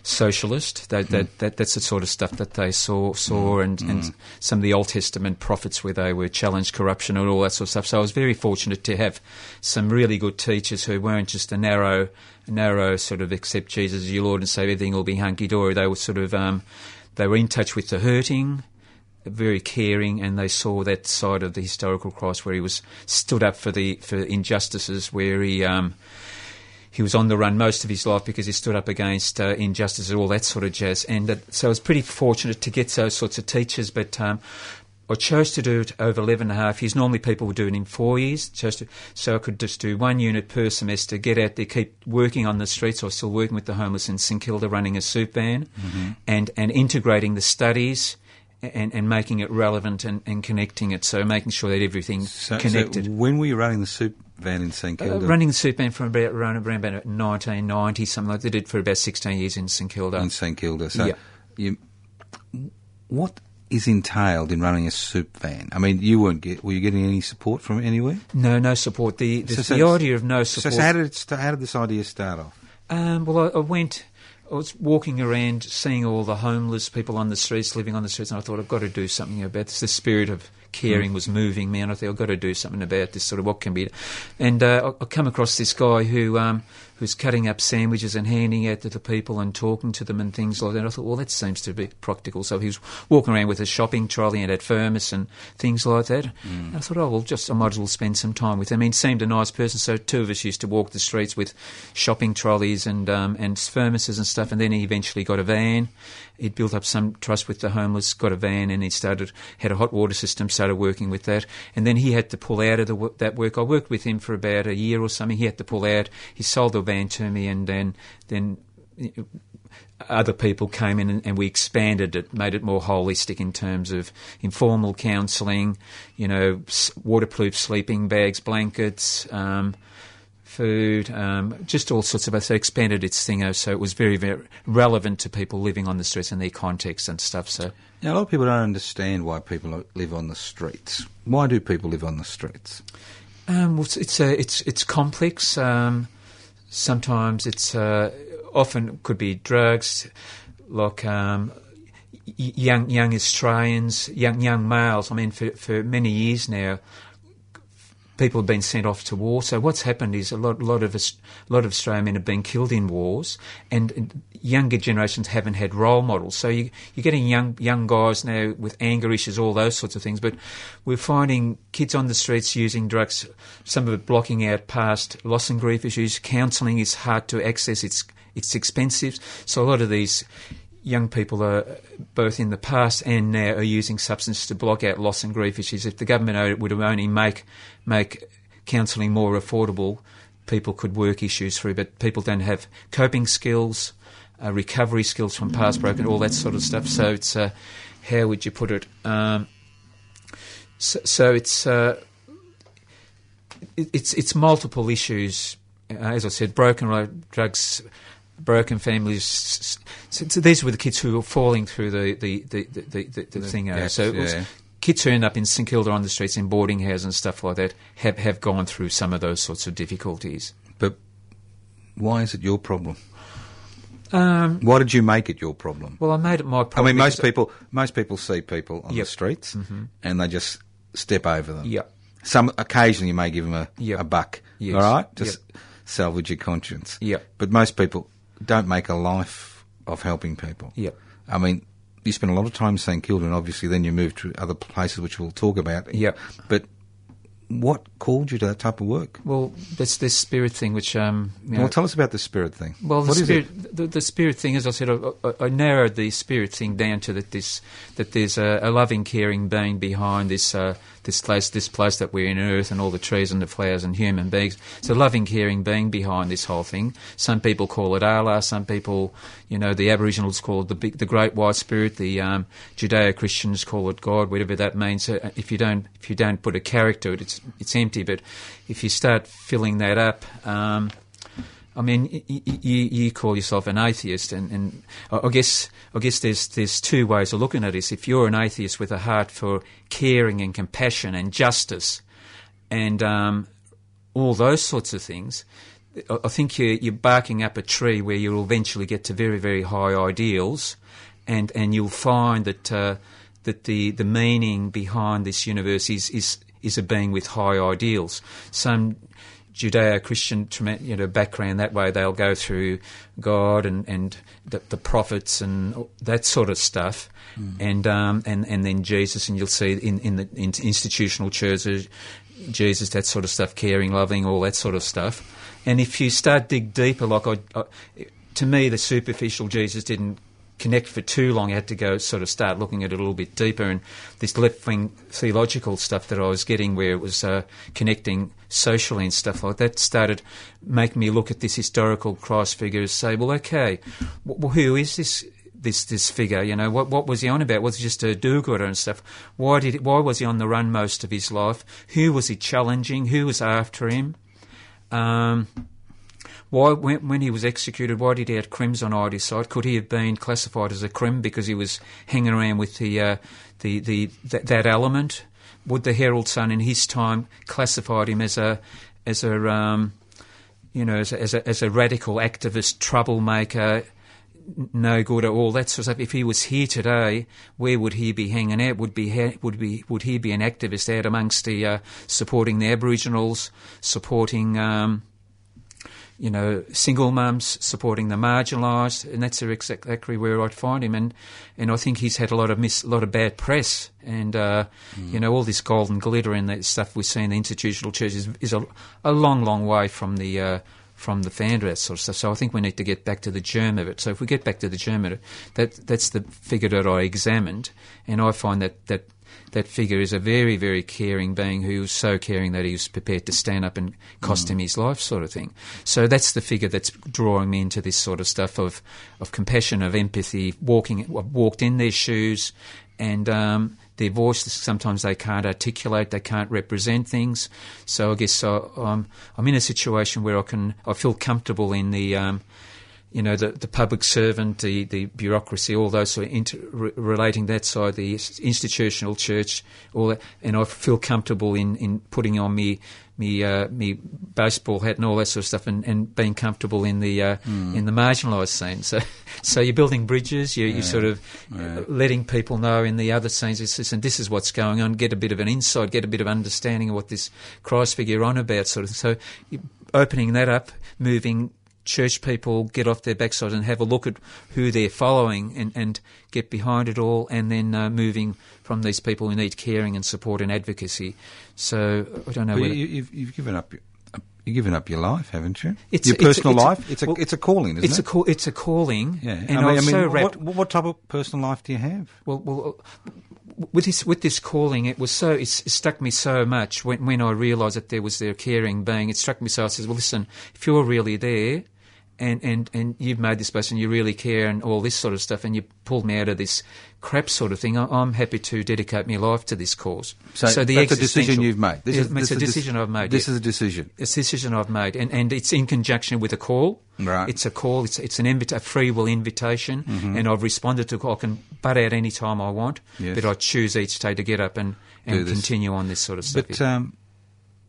socialist. That, that, that that's the sort of stuff that they saw saw, and, and some of the Old Testament prophets where they were challenged corruption and all that sort of stuff. So I was very fortunate to have some really good teachers who weren't just a narrow, narrow sort of accept Jesus as your Lord and say everything will be hunky dory. They were sort of um, they were in touch with the hurting very caring, and they saw that side of the historical Christ where he was stood up for the for injustices, where he um, he was on the run most of his life because he stood up against uh, injustice and all that sort of jazz. And that, so I was pretty fortunate to get those sorts of teachers, but. Um, I chose to do it over 11 and a half years. Normally people would do it in four years. Chose to, so I could just do one unit per semester, get out there, keep working on the streets. I was still working with the homeless in St Kilda, running a soup van and, and integrating the studies and, and making it relevant and, and connecting it. So making sure that everything's So, connected. so when were you running the soup van in St Uh, Kilda? running the soup van from about around, about 1990, something like that. Did for about 16 years in St Kilda. in St Kilda. So Yeah. you, what is entailed in running a soup van? I mean, you weren't get, were you getting any support from anywhere? No, no support. The the, So- so- the idea of no support. so how did it st- how did this idea start off? Um, well, I, I went. I was walking around, seeing all the homeless people on the streets, living on the streets, and I thought I've got to do something about this. The spirit of caring was moving me, and I thought I've got to do something about this. Sort of what can be, and uh, I, I come across this guy who. Um, who's cutting up sandwiches and handing out to the people and talking to them and things like that. I thought, well, that seems to be practical. So he was walking around with a shopping trolley and at thermos and things like that. Mm. I thought, oh, well, just I might as well spend some time with him. I mean, he seemed a nice person. So two of us used to walk the streets with shopping trolleys and um, and thermoses and stuff. And then he eventually got a van he'd built up some trust with the homeless, got a van, and he started had a hot water system, started working with that, and then he had to pull out of the, that work. I worked with him for about a year or something. He had to pull out. He sold the van to me, and then then other people came in and, and, we expanded it, made it more holistic in terms of informal counselling, you know, waterproof sleeping bags, blankets. Um, food, um, just all sorts of us. So expanded its thing, so it was very, very relevant to people living on the streets and their context and stuff. So now, a lot of people don't understand why people live on the streets. Why do people live on the streets? Um, well, it's it's, uh, it's, it's complex. Um, sometimes it's uh, often could be drugs, like um, young young Australians, young young males. I mean, for for many years now, people have been sent off to war. So what's happened is a lot, lot of a lot of Australian men have been killed in wars, and younger generations haven't had role models. So you, are getting young young guys now with anger issues, all those sorts of things. But we're finding kids on the streets using drugs. Some of it blocking out past loss and grief issues. Counselling is hard to access. It's it's expensive. So a lot of these young people are both in the past and now are using substances to block out loss and grief issues. If the government would only make make counselling more affordable, people could work issues through. But people don't have coping skills, uh, recovery skills from past broken, all that sort of stuff. So it's uh, how would you put it? Um, so, so, it's uh, it, it's it's multiple issues. Uh, as I said, broken drugs broken families. So, so, these were the kids who were falling through the the the, the, the, the thing. Uh, so it was yeah. kids who end up in St Kilda on the streets in boarding houses and stuff like that have have gone through some of those sorts of difficulties. But why is it your problem? Um, Why did you make it your problem? Well, I made it my problem. I mean, most people most people see people on yep. the streets mm-hmm. and they just step over them. Yeah. Some occasionally you may give them a, yep. a buck. Yes. All right, just yep. salvage your conscience. Yeah. But most people don't make a life of helping people. Yep. I mean, you spend a lot of time St Kilda, and obviously then you move to other places, which we'll talk about. Yep. But what called you to that type of work? Well, there's this spirit thing, which um. You know, well, tell us about the spirit thing. Well, the spirit, the, the, spirit thing, as I said, I, I, I, narrowed the spirit thing down to that this that there's a, a loving, caring being behind this uh, this place, this place that we're in, Earth, and all the trees and the flowers and human beings. It's a loving, caring being behind this whole thing. Some people call it Allah. Some people, you know, the Aboriginals call it the big, the Great White Spirit. The um, Judeo-Christians call it God, whatever that means. So uh, if you don't, if you don't put a character, it's it's empty. But if you start filling that up. Um, I mean, you, you, call yourself an atheist, and, and, I guess I guess there's there's two ways of looking at this. If you're an atheist with a heart for caring and compassion and justice, and um, all those sorts of things, I think you're, you're barking up a tree where you'll eventually get to very very high ideals, and and you'll find that uh, that the the meaning behind this universe is is is a being with high ideals. Some Judeo-Christian you know, background. That way, they'll go through God and and the, the prophets and that sort of stuff, mm. and um, and and then Jesus. And you'll see in in the in institutional churches, Jesus, that sort of stuff, caring, loving, all that sort of stuff. And if you start dig deeper, like I, I, to me, the superficial Jesus didn't connect for too long. I had to go sort of start looking at it a little bit deeper. And this left wing theological stuff that I was getting, where it was uh, connecting socially and stuff like that, started making me look at this historical Christ figure and say, well, okay, well, who is this? This this figure, you know, what what was he on about? Was he just a do-gooder and stuff? Why did why was he on the run most of his life? Who was he challenging? Who was after him? Um, why, when, when, he was executed, why did he have crims on either side? Could he have been classified as a crim because he was hanging around with the, uh, the, the that, element? Would the Herald Sun in his time classified him as a as a um, you know as a, as a, as a radical activist troublemaker? no good at all. That sort of stuff. If he was here today, where would he be hanging out? Would be would be would he be an activist out amongst the uh, supporting the Aboriginals, supporting um, you know single mums, supporting the marginalised, and that's exactly where I'd find him. And and I think he's had a lot of miss, a lot of bad press, and uh, you know all this golden glitter and that stuff we see in the institutional church is, is a, a long, long way from the. Uh, from the founder, that sort of stuff. So I think we need to get back to the germ of it. So if we get back to the germ of it, that that's the figure that I examined, and I find that that that figure is a very, very caring being who was so caring that he was prepared to stand up and cost him his life, sort of thing. So that's the figure that's drawing me into this sort of stuff of, of compassion, of empathy, walking, walked in their shoes, and um, their voice sometimes they can't articulate, they can't represent things. So I guess uh, I'm, I'm in a situation where I can, I feel comfortable in the. Um, you know, the, the public servant, the, the bureaucracy, all those sort of inter- relating that side, the institutional church, all that, and I feel comfortable in, in putting on me me uh, me baseball hat and all that sort of stuff, and, and being comfortable in the uh, mm. in the marginalised scene. So, so you're building bridges. You're, yeah. you're sort of yeah. letting people know in the other scenes. This, and this is what's going on. Get a bit of an insight. Get a bit of understanding of what this Christ figure on about. Sort of. So, opening that up, moving church people get off their backside and have a look at who they're following and, and get behind it all, and then uh, moving from these people who need caring and support and advocacy. So I don't know. Well, you, have you've given up. You've given up your life, haven't you? It's, your personal it's, life. It's a well, it's a calling, isn't it's it? A call, it's a calling. Yeah. And I mean, I mean so what, what, type of personal life do you have? Well, well, with this with this calling, it was so it, struck me so much when when I realised that there was their caring being. It struck me so. I said, "Well, listen, if you're really there." And, and, and you've made this person, you really care, and all this sort of stuff, and you pulled me out of this crap sort of thing. I, am happy to dedicate my life to this cause. So, so the that's a decision you've made. This is, it's a decision I've made. This yeah. is a decision. It's a decision I've made, and, and it's in conjunction with a call. Right. It's a call. It's it's an invita- a free will invitation, mm-hmm. and I've responded to. I can butt out any time I want, yes. but I choose each day to get up and, and continue on this sort of stuff. But um,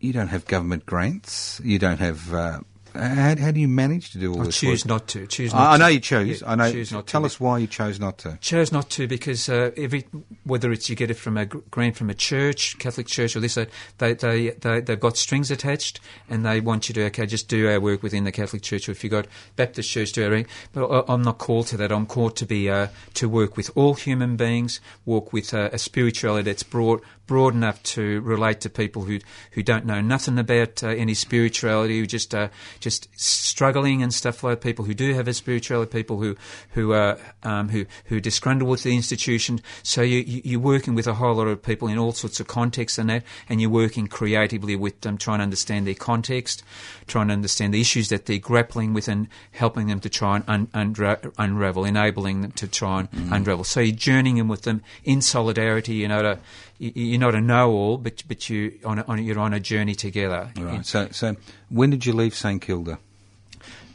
you don't have government grants. You don't have. Uh, how, how do you manage to do all I this? Choose work? not to. Choose. Not I, I know you chose. Yeah, I know. Choose not tell to. us why you chose not to. Chose not to because uh, every whether it's you get it from a grant from a church, Catholic church, or this, they they they they've got strings attached, and they want you to okay just do our work within the Catholic Church. Or if you have got Baptist church, do our. But I'm not called to that. I'm called to be uh, to work with all human beings, walk with uh, a spirituality that's broad broad enough to relate to people who who don't know nothing about uh, any spirituality, who just uh, just struggling and stuff like people who do have a spirituality, people who who are um, who who are disgruntled with the institution. So you, you are working with a whole lot of people in all sorts of contexts and that, and you're working creatively with them, trying to understand their context, trying to understand the issues that they're grappling with, and helping them to try and un- unra- unravel, enabling them to try and mm. unravel. So you're journeying with them in solidarity, you know, to you're not a know-all, but but you on, on you're on a journey together. Right. So so when did you leave St Kilda?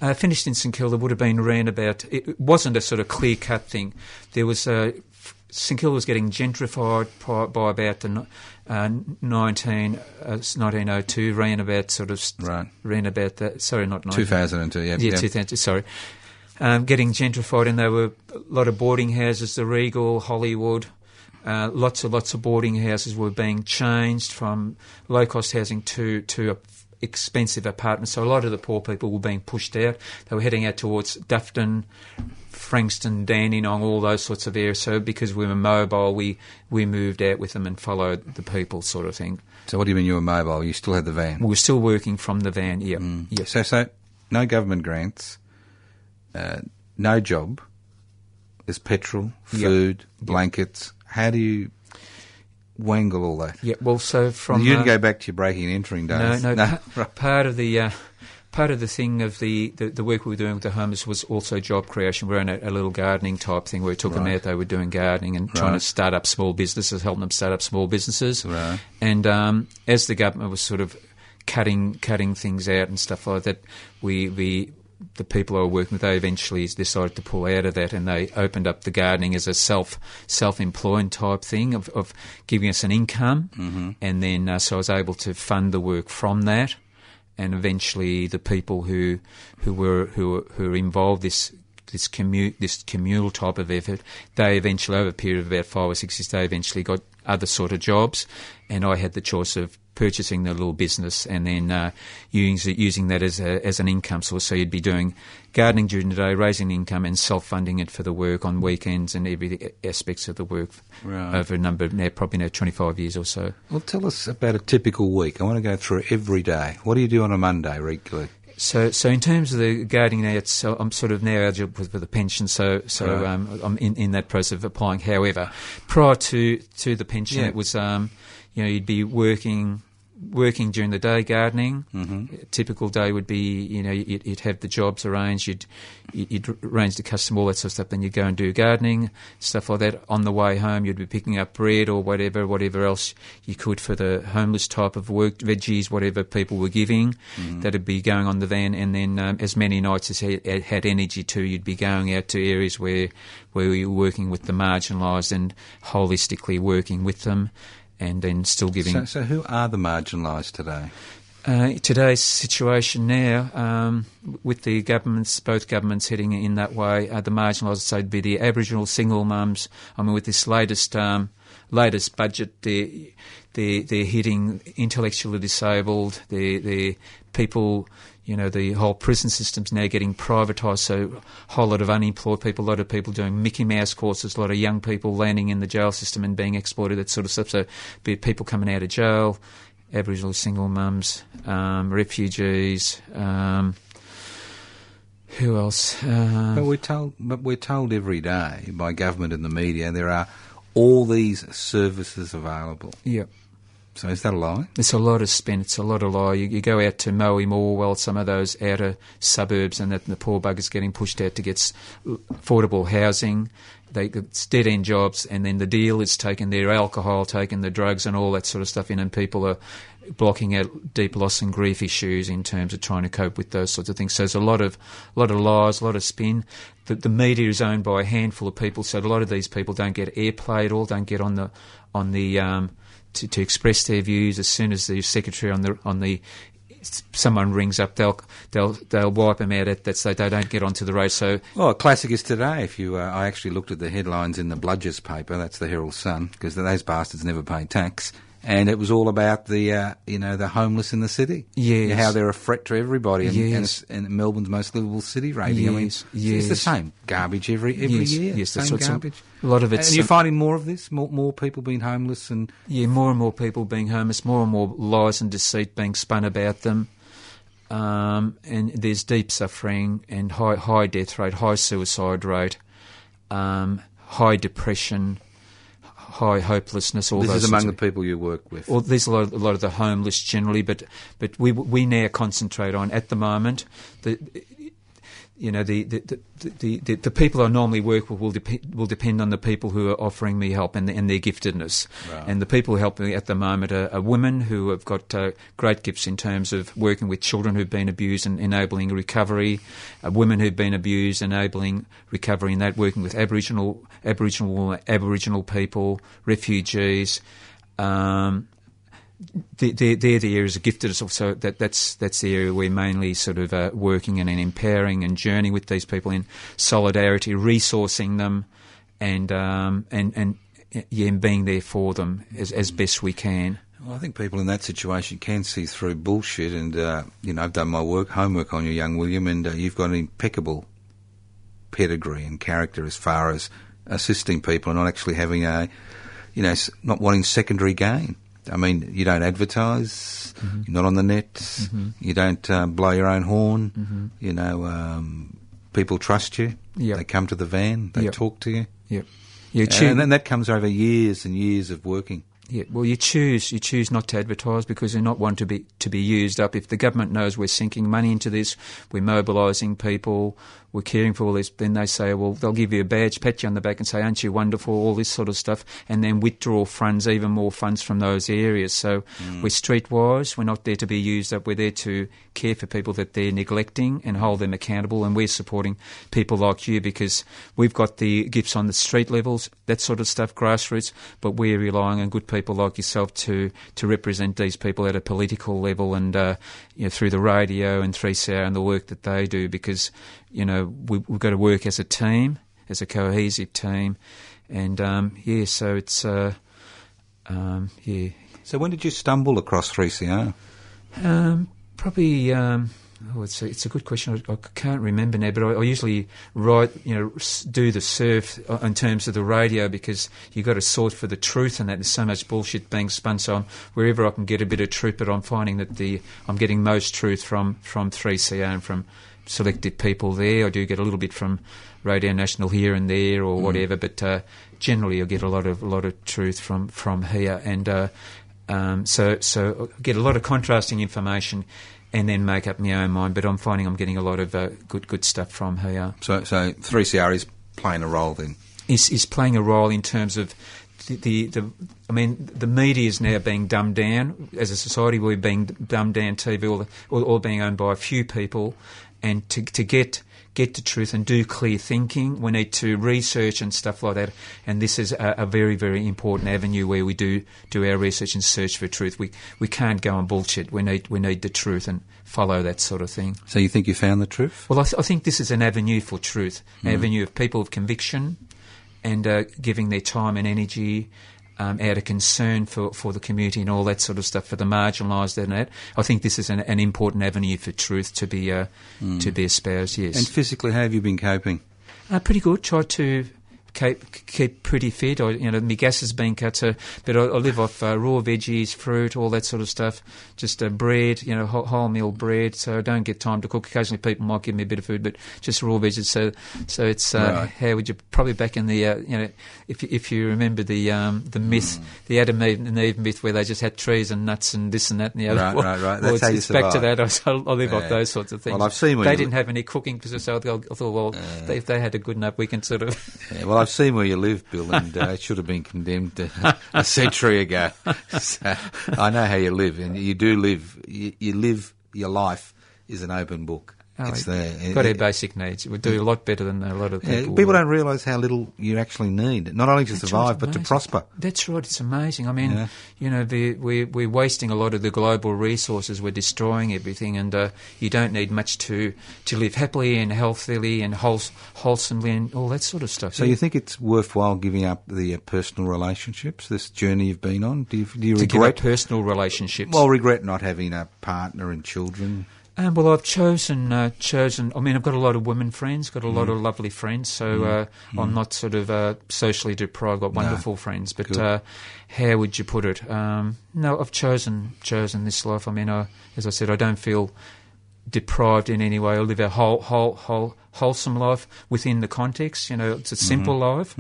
Uh, finished in St Kilda would have been around about. It wasn't a sort of clear cut thing. There was a. St Kilda was getting gentrified by, about the uh, 19, uh, 1902, ran about sort of right. ran about that. Sorry, not 2002. Yeah, yeah, 2000. Sorry, um, getting gentrified, and there were a lot of boarding houses, the Regal, Hollywood, uh, lots and lots of boarding houses were being changed from low cost housing to to expensive apartments. So a lot of the poor people were being pushed out. They were heading out towards Doveton, Frankston, Dandenong, all those sorts of areas. So because we were mobile, we we moved out with them and followed the people, sort of thing. So what do you mean you were mobile? You still had the van? We were still working from the van. Yeah. Mm. So so no government grants, uh, no job. There's petrol, food, yep. blankets. How do you wangle all that? Yeah, well, so from you didn't uh, go back to your breaking and entering days. No, no. no. part of the uh, part of the thing of the, the, the, work we were doing with the homeless was also job creation. We are in a, a, little gardening type thing where we took right. them out. They were doing gardening and right. trying to start up small businesses, helping them start up small businesses. Right. And um, as the government was sort of cutting cutting things out and stuff like that, we we the people I were working with, they eventually decided to pull out of that, and they opened up the gardening as a self self employed type thing of, of giving us an income, mm-hmm. and then uh, so I was able to fund the work from that, and eventually the people who who were who who were involved this this commute, this communal type of effort. They eventually, over a period of about five or six years, they eventually got other sort of jobs, and I had the choice of purchasing the little business and then uh, using, using that as, a, as an income source. So you'd be doing gardening during the day, raising income, and self funding it for the work on weekends and every aspects of the work Right. over a number of now, probably now 25 years or so. Well, tell us about a typical week. I want to go through every day. What do you do on a Monday regularly? So, so in terms of the gardening now, so I'm sort of now eligible for, for the pension, so so Right. um, I'm in, in that process of applying. However, prior to to the pension, Yeah. it was um, you know you'd be working working during the day gardening. Mm-hmm. A typical day would be you know you'd, you'd have the jobs arranged, you'd you'd arrange the custom, all that sort of stuff. Then you'd go and do gardening stuff like that. On the way home, you'd be picking up bread or whatever whatever else you could for the homeless type of work, veggies, whatever people were giving. That'd be going on the van, and then um, as many nights as had, had energy to, you'd be going out to areas where where you were working with the marginalised and holistically working with them. And then still giving So, so who are the marginalised today? uh, today's situation now, um, with the governments, both governments heading in that way, uh, the marginalised, so it'd be the Aboriginal single mums. I mean, with this latest um, latest budget, they're, they're, they're hitting intellectually disabled, they're, they're people, you know, the whole prison system's now getting privatised, so a whole lot of unemployed people, a lot of people doing Mickey Mouse courses, a lot of young people landing in the jail system and being exploited, that sort of stuff. So, be people coming out of jail, Aboriginal single mums, um, refugees. Um, who else? But Uh, we're told, but we're told every day by government and the media there are all these services available. yeah, So is that a lie? it's a lot of spin. It's a lot of lie. You, you go out to Moe Morwell, some of those outer suburbs, and the poor buggers getting pushed out to get affordable housing. They it's dead end jobs, and then the deal is taking their alcohol, taking the drugs, and all that sort of stuff in, and people are blocking out deep loss and grief issues in terms of trying to cope with those sorts of things. So there's a lot of lot of lies, a lot of spin. The, the media is owned by a handful of people, so a lot of these people don't get airplay at all, don't get on the on the um, to, to express their views. As soon as the secretary on the on the someone rings up, they'll they'll they'll wipe them out. At that so they don't get onto the road. So Well, a classic is today. If you, uh, I actually looked at the headlines in the Bludgers paper. That's the Herald Sun because those bastards never pay tax, and it was all about the, uh, you know, the homeless in the city. Yes. how they're a threat to everybody, and, and, Yes. it's, and Melbourne's most livable city rating. I mean, Yes, it's- the same garbage every every Yes, year. yes, that's same garbage. a lot of it's And you're finding more of this, more more people being homeless, and Yeah, more and more people being homeless, more and more lies and deceit being spun about them. Um, and there's deep suffering and high, high death rate, high suicide rate, um, high depression, high hopelessness. All this those is among the people you work with. well, there's a lot, of, a lot of the homeless generally, but but we we now concentrate on at the moment the. You know the the, the, the, people I normally work with will dep- will depend on the people who are offering me help and, and their giftedness. And the people who help me at the moment are, women who have got uh, great gifts in terms of working with children who've been abused and enabling recovery. Uh, women who've been abused, enabling recovery in that. Working with Aboriginal Aboriginal Aboriginal people, refugees. Um, they- they're, they're the areas of gifted us also that that's that's the area we're mainly sort of uh, working in and empowering and journeying with these people in solidarity, resourcing them, and um, and and yeah, and being there for them as as best we can. Well, I think people in that situation can see through bullshit, and uh, you know, I've done my work, homework on you, young William, and uh, you've got an impeccable pedigree and character as far as assisting people and not actually having a, you know, not wanting secondary gain. I mean, you don't advertise, you're not on the net, you don't um, blow your own horn. You know, um, people trust you. Yep. They come to the van, they Yep. talk to you, Yep. You choose, and, then that comes over years and years of working. yeah, well, you choose you choose not to advertise because you're not one to be to be used up. If the government knows we're sinking money into this, we're mobilising people, we're caring for all this, then they say, well, they'll give you a badge, pat you on the back, and say, aren't you wonderful? All this sort of stuff, and then withdraw funds, even more funds from those areas. So we're streetwise. We're not there to be used up. We're there to care for people that they're neglecting and hold them accountable. And we're supporting people like you because we've got the gifts on the street levels, that sort of stuff, grassroots. But we're relying on good people like yourself to to represent these people at a political level and uh, you know through the radio and 3CR and the work that they do because you know, we, we've got to work as a team, as a cohesive team, and um, yeah, so it's uh, um, yeah. So when did you stumble across 3CR? Um, probably. Um, oh, it's a, it's a good question. I, I can't remember now, but I, I usually write, you know, do the surf uh, in terms of the radio because you've got to sort for the truth and that. There's so much bullshit being spun. So I'm, wherever I can get a bit of truth, but I'm finding that the I'm getting most truth from from 3CR and from selected people there. I do get a little bit from Radio National here and there or whatever, but uh, generally I get a lot of a lot of truth from from here and. Uh, um, so, so I get a lot of contrasting information, and then make up my own mind. But I'm finding I'm getting a lot of uh, good, good stuff from here. So, so 3CR is playing a role then. Is is playing a role in terms of the, the, the I mean, the media is now being dumbed down as a society. We're being dumbed down. TV, all, all, all being owned by a few people, and to to get get to truth and do clear thinking. We need to research and stuff like that. And this is a, a, very, very important avenue where we do do our research and search for truth. We we can't go on bullshit. We need we need the truth and follow that sort of thing. So you think you found the truth? Well, I, th- I think this is an avenue for truth, an Mm. avenue of people of conviction and uh, giving their time and energy. Um, out of concern for, for the community and all that sort of stuff, for the marginalised and that, I think this is an, an important avenue for truth to be uh, to be espoused. Yes, Mm. And physically, how have you been coping? uh, pretty good. Try to keep keep pretty fit. I, you know, my gas has been cut, so, but I, I live off uh, raw veggies, fruit, all that sort of stuff. Just uh, bread, you know, whole, whole meal bread. So I don't get time to cook. Occasionally, people might give me a bit of food, but just raw veggies. So, so it's uh, Right. how would you probably back in the uh, you know if you- if you remember the um, the myth, the Adam and Eve myth, where they just had trees and nuts and this and that and the other. Right, Well, right, right. well, That's it's, how you it's back to that. I, I live Yeah. off those sorts of things. Well, I've seen they didn't have any cooking because so I thought, well, they, if they had a good enough, we can sort of. Yeah, well, I've seen where you live, Bill, and uh, it should have been condemned uh, a century ago. So I know how you live, and you do live. You, you live. Your life is an open book. Oh, it's there. Got our It- basic needs. We do a lot better than a lot of yeah, people. people don't realise how little you actually need, not only to That's survive it's but to prosper. That's right. It's amazing. I mean, Yeah. you know, the, we're we're wasting a lot of the global resources. We're destroying everything, and uh, you don't need much to to live happily and healthily and wholes, wholesomely and all that sort of stuff. So you think it's worthwhile giving up the uh, personal relationships, this journey you've been on? Do you, do you to regret? personal relationships. Well, regret not having a partner and children. Um, well, I've chosen uh, chosen. I mean, I've got a lot of women friends, got a lot Mm. of lovely friends. So uh, I'm not sort of uh, socially deprived. I've got wonderful friends. But uh, how would you put it? Um, no, I've chosen chosen this life. I mean, I, as I said, I don't feel deprived in any way. I live a whole, whole, whole, wholesome life within the context. You know, it's a simple life,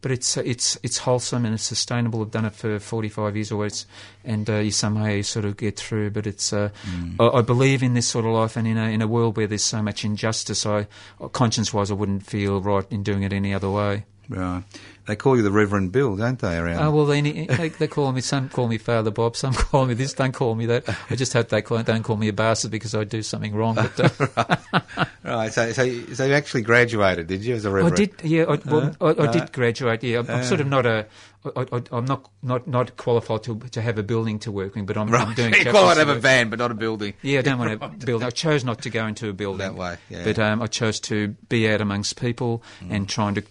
but it's it's it's wholesome and it's sustainable. I've done it for forty five years or it's, and uh, you somehow you sort of get through. But it's uh, I, I believe in this sort of life, and in a in a world where there's so much injustice, I conscience wise, I wouldn't feel right in doing it any other way. Right. They call you the Reverend Bill, don't they? Around. Oh well, they, they, they call me. Some call me Father Bob. Some call me this. Don't call me that. I just hope they call, don't call me a bastard because I do something wrong. But uh, right. So, so, you- so you actually graduated, did you, as a Reverend? I did. Yeah, I, well, I, I uh, did graduate. Yeah, I'm, I'm sort of not a. I, I, I'm not not not qualified to to have a building to work in, but I'm, I'm doing. you chaplaincy quite have a van, but not a building. Yeah, I don't want to build. I chose not to go into a building That way, yeah. But um, I chose to be out amongst people Mm. and trying to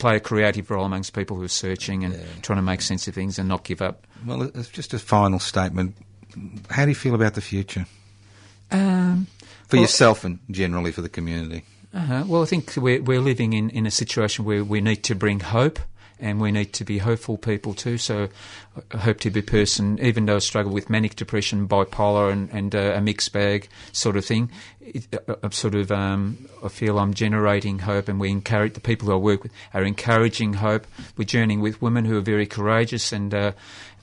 play a creative role amongst people who are searching and trying to make sense of things and not give up. Well, it's just a final statement. How do you feel about the future Um, for Well- yourself and generally for the community? Uh-huh. Well, I think we're, we're living in, in a situation where we need to bring hope and we need to be hopeful people too. So I hope to be a person, even though I struggle with manic depression, bipolar and, and uh, a mixed bag sort of thing, it, uh, I'm sort of, um, I feel I'm generating hope and we encourage, the people who I work with are encouraging hope. We're journeying with women who are very courageous and, uh,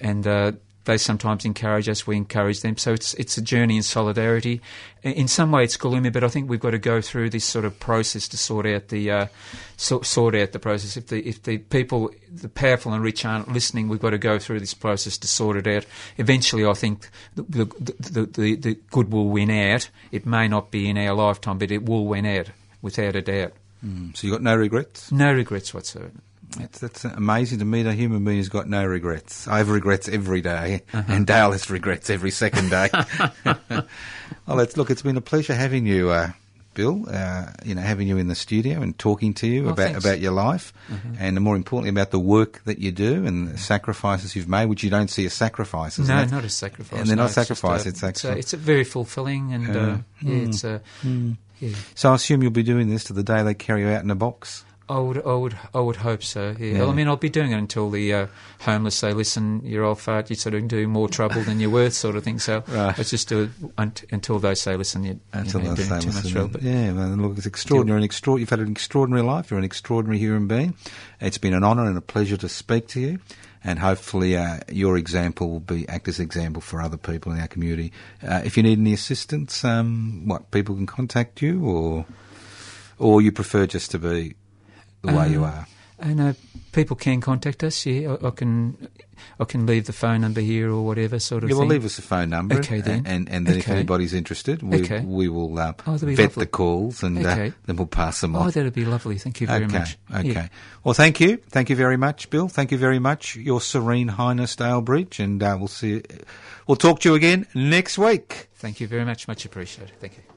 and, uh, they sometimes encourage us, we encourage them. So it's it's a journey in solidarity. In- some way, it's gloomy, but I think we've got to go through this sort of process to sort out the uh, sort, sort out the process. If the if the people, the powerful and rich, aren't listening, we've got to go through this process to sort it out. Eventually, I think the the, the, the, the good will win out. It may not be in our lifetime, but it will win out without a doubt. So you got no regrets? No regrets whatsoever. That's, that's amazing to meet a human being who's got no regrets. I have regrets every day, and Dale has regrets every second day. well, it's, look, it's been a pleasure having you, uh, Bill. Uh, you know, having you in the studio and talking to you Oh, about thanks. about your life, and more importantly about the work that you do and the sacrifices you've made, which you don't see as sacrifices. No, not a sacrifice. And they're no, not it's sacrifice, a- it's a- actually- It's, a very fulfilling and uh, yeah, it's a. Yeah. So I assume you'll be doing this to the day they carry you out in a box. I would, I would, I would hope so. Yeah. Yeah. I mean, I'll be doing it until the uh, homeless say, "Listen, you're old fart. You're sort of doing more trouble than you're worth," sort of thing. So Right. let's just do it unt- until they say, "Listen, you're, Until you know, you're doing too much trouble." But yeah, man, look, it's extraordinary. An extra- you've had an extraordinary life. You're an extraordinary human being. It's been an honour and a pleasure to speak to you. And hopefully, uh, your example will be act as example for other people in our community. Uh, if you need any assistance, um, what people can contact you, or or you prefer just to be the way you Uh, are. I know people can contact us. Yeah, I, I can, I can leave the phone number here or whatever sort of Yeah, well, thing. leave us a phone number. Okay, then. And, and then if anybody's interested, we, Okay. we will uh, Oh, vet lovely. the calls and uh, then we'll pass them on. Oh, that'd be lovely. Thank you very okay, much. Okay. Yeah. Well, thank you. Thank you very much, Bill. Thank you very much, Your Serene Highness Dale Bridge, and uh, we'll see. You, we'll talk to you again next week. Thank you very much. Much appreciated. Thank you.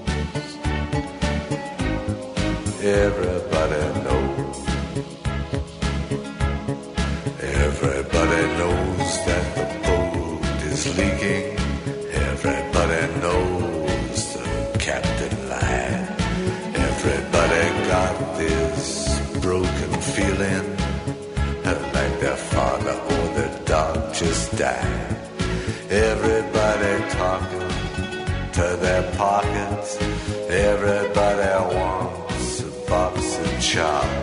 Died. Everybody talking to their pockets. Everybody wants a box of chocolates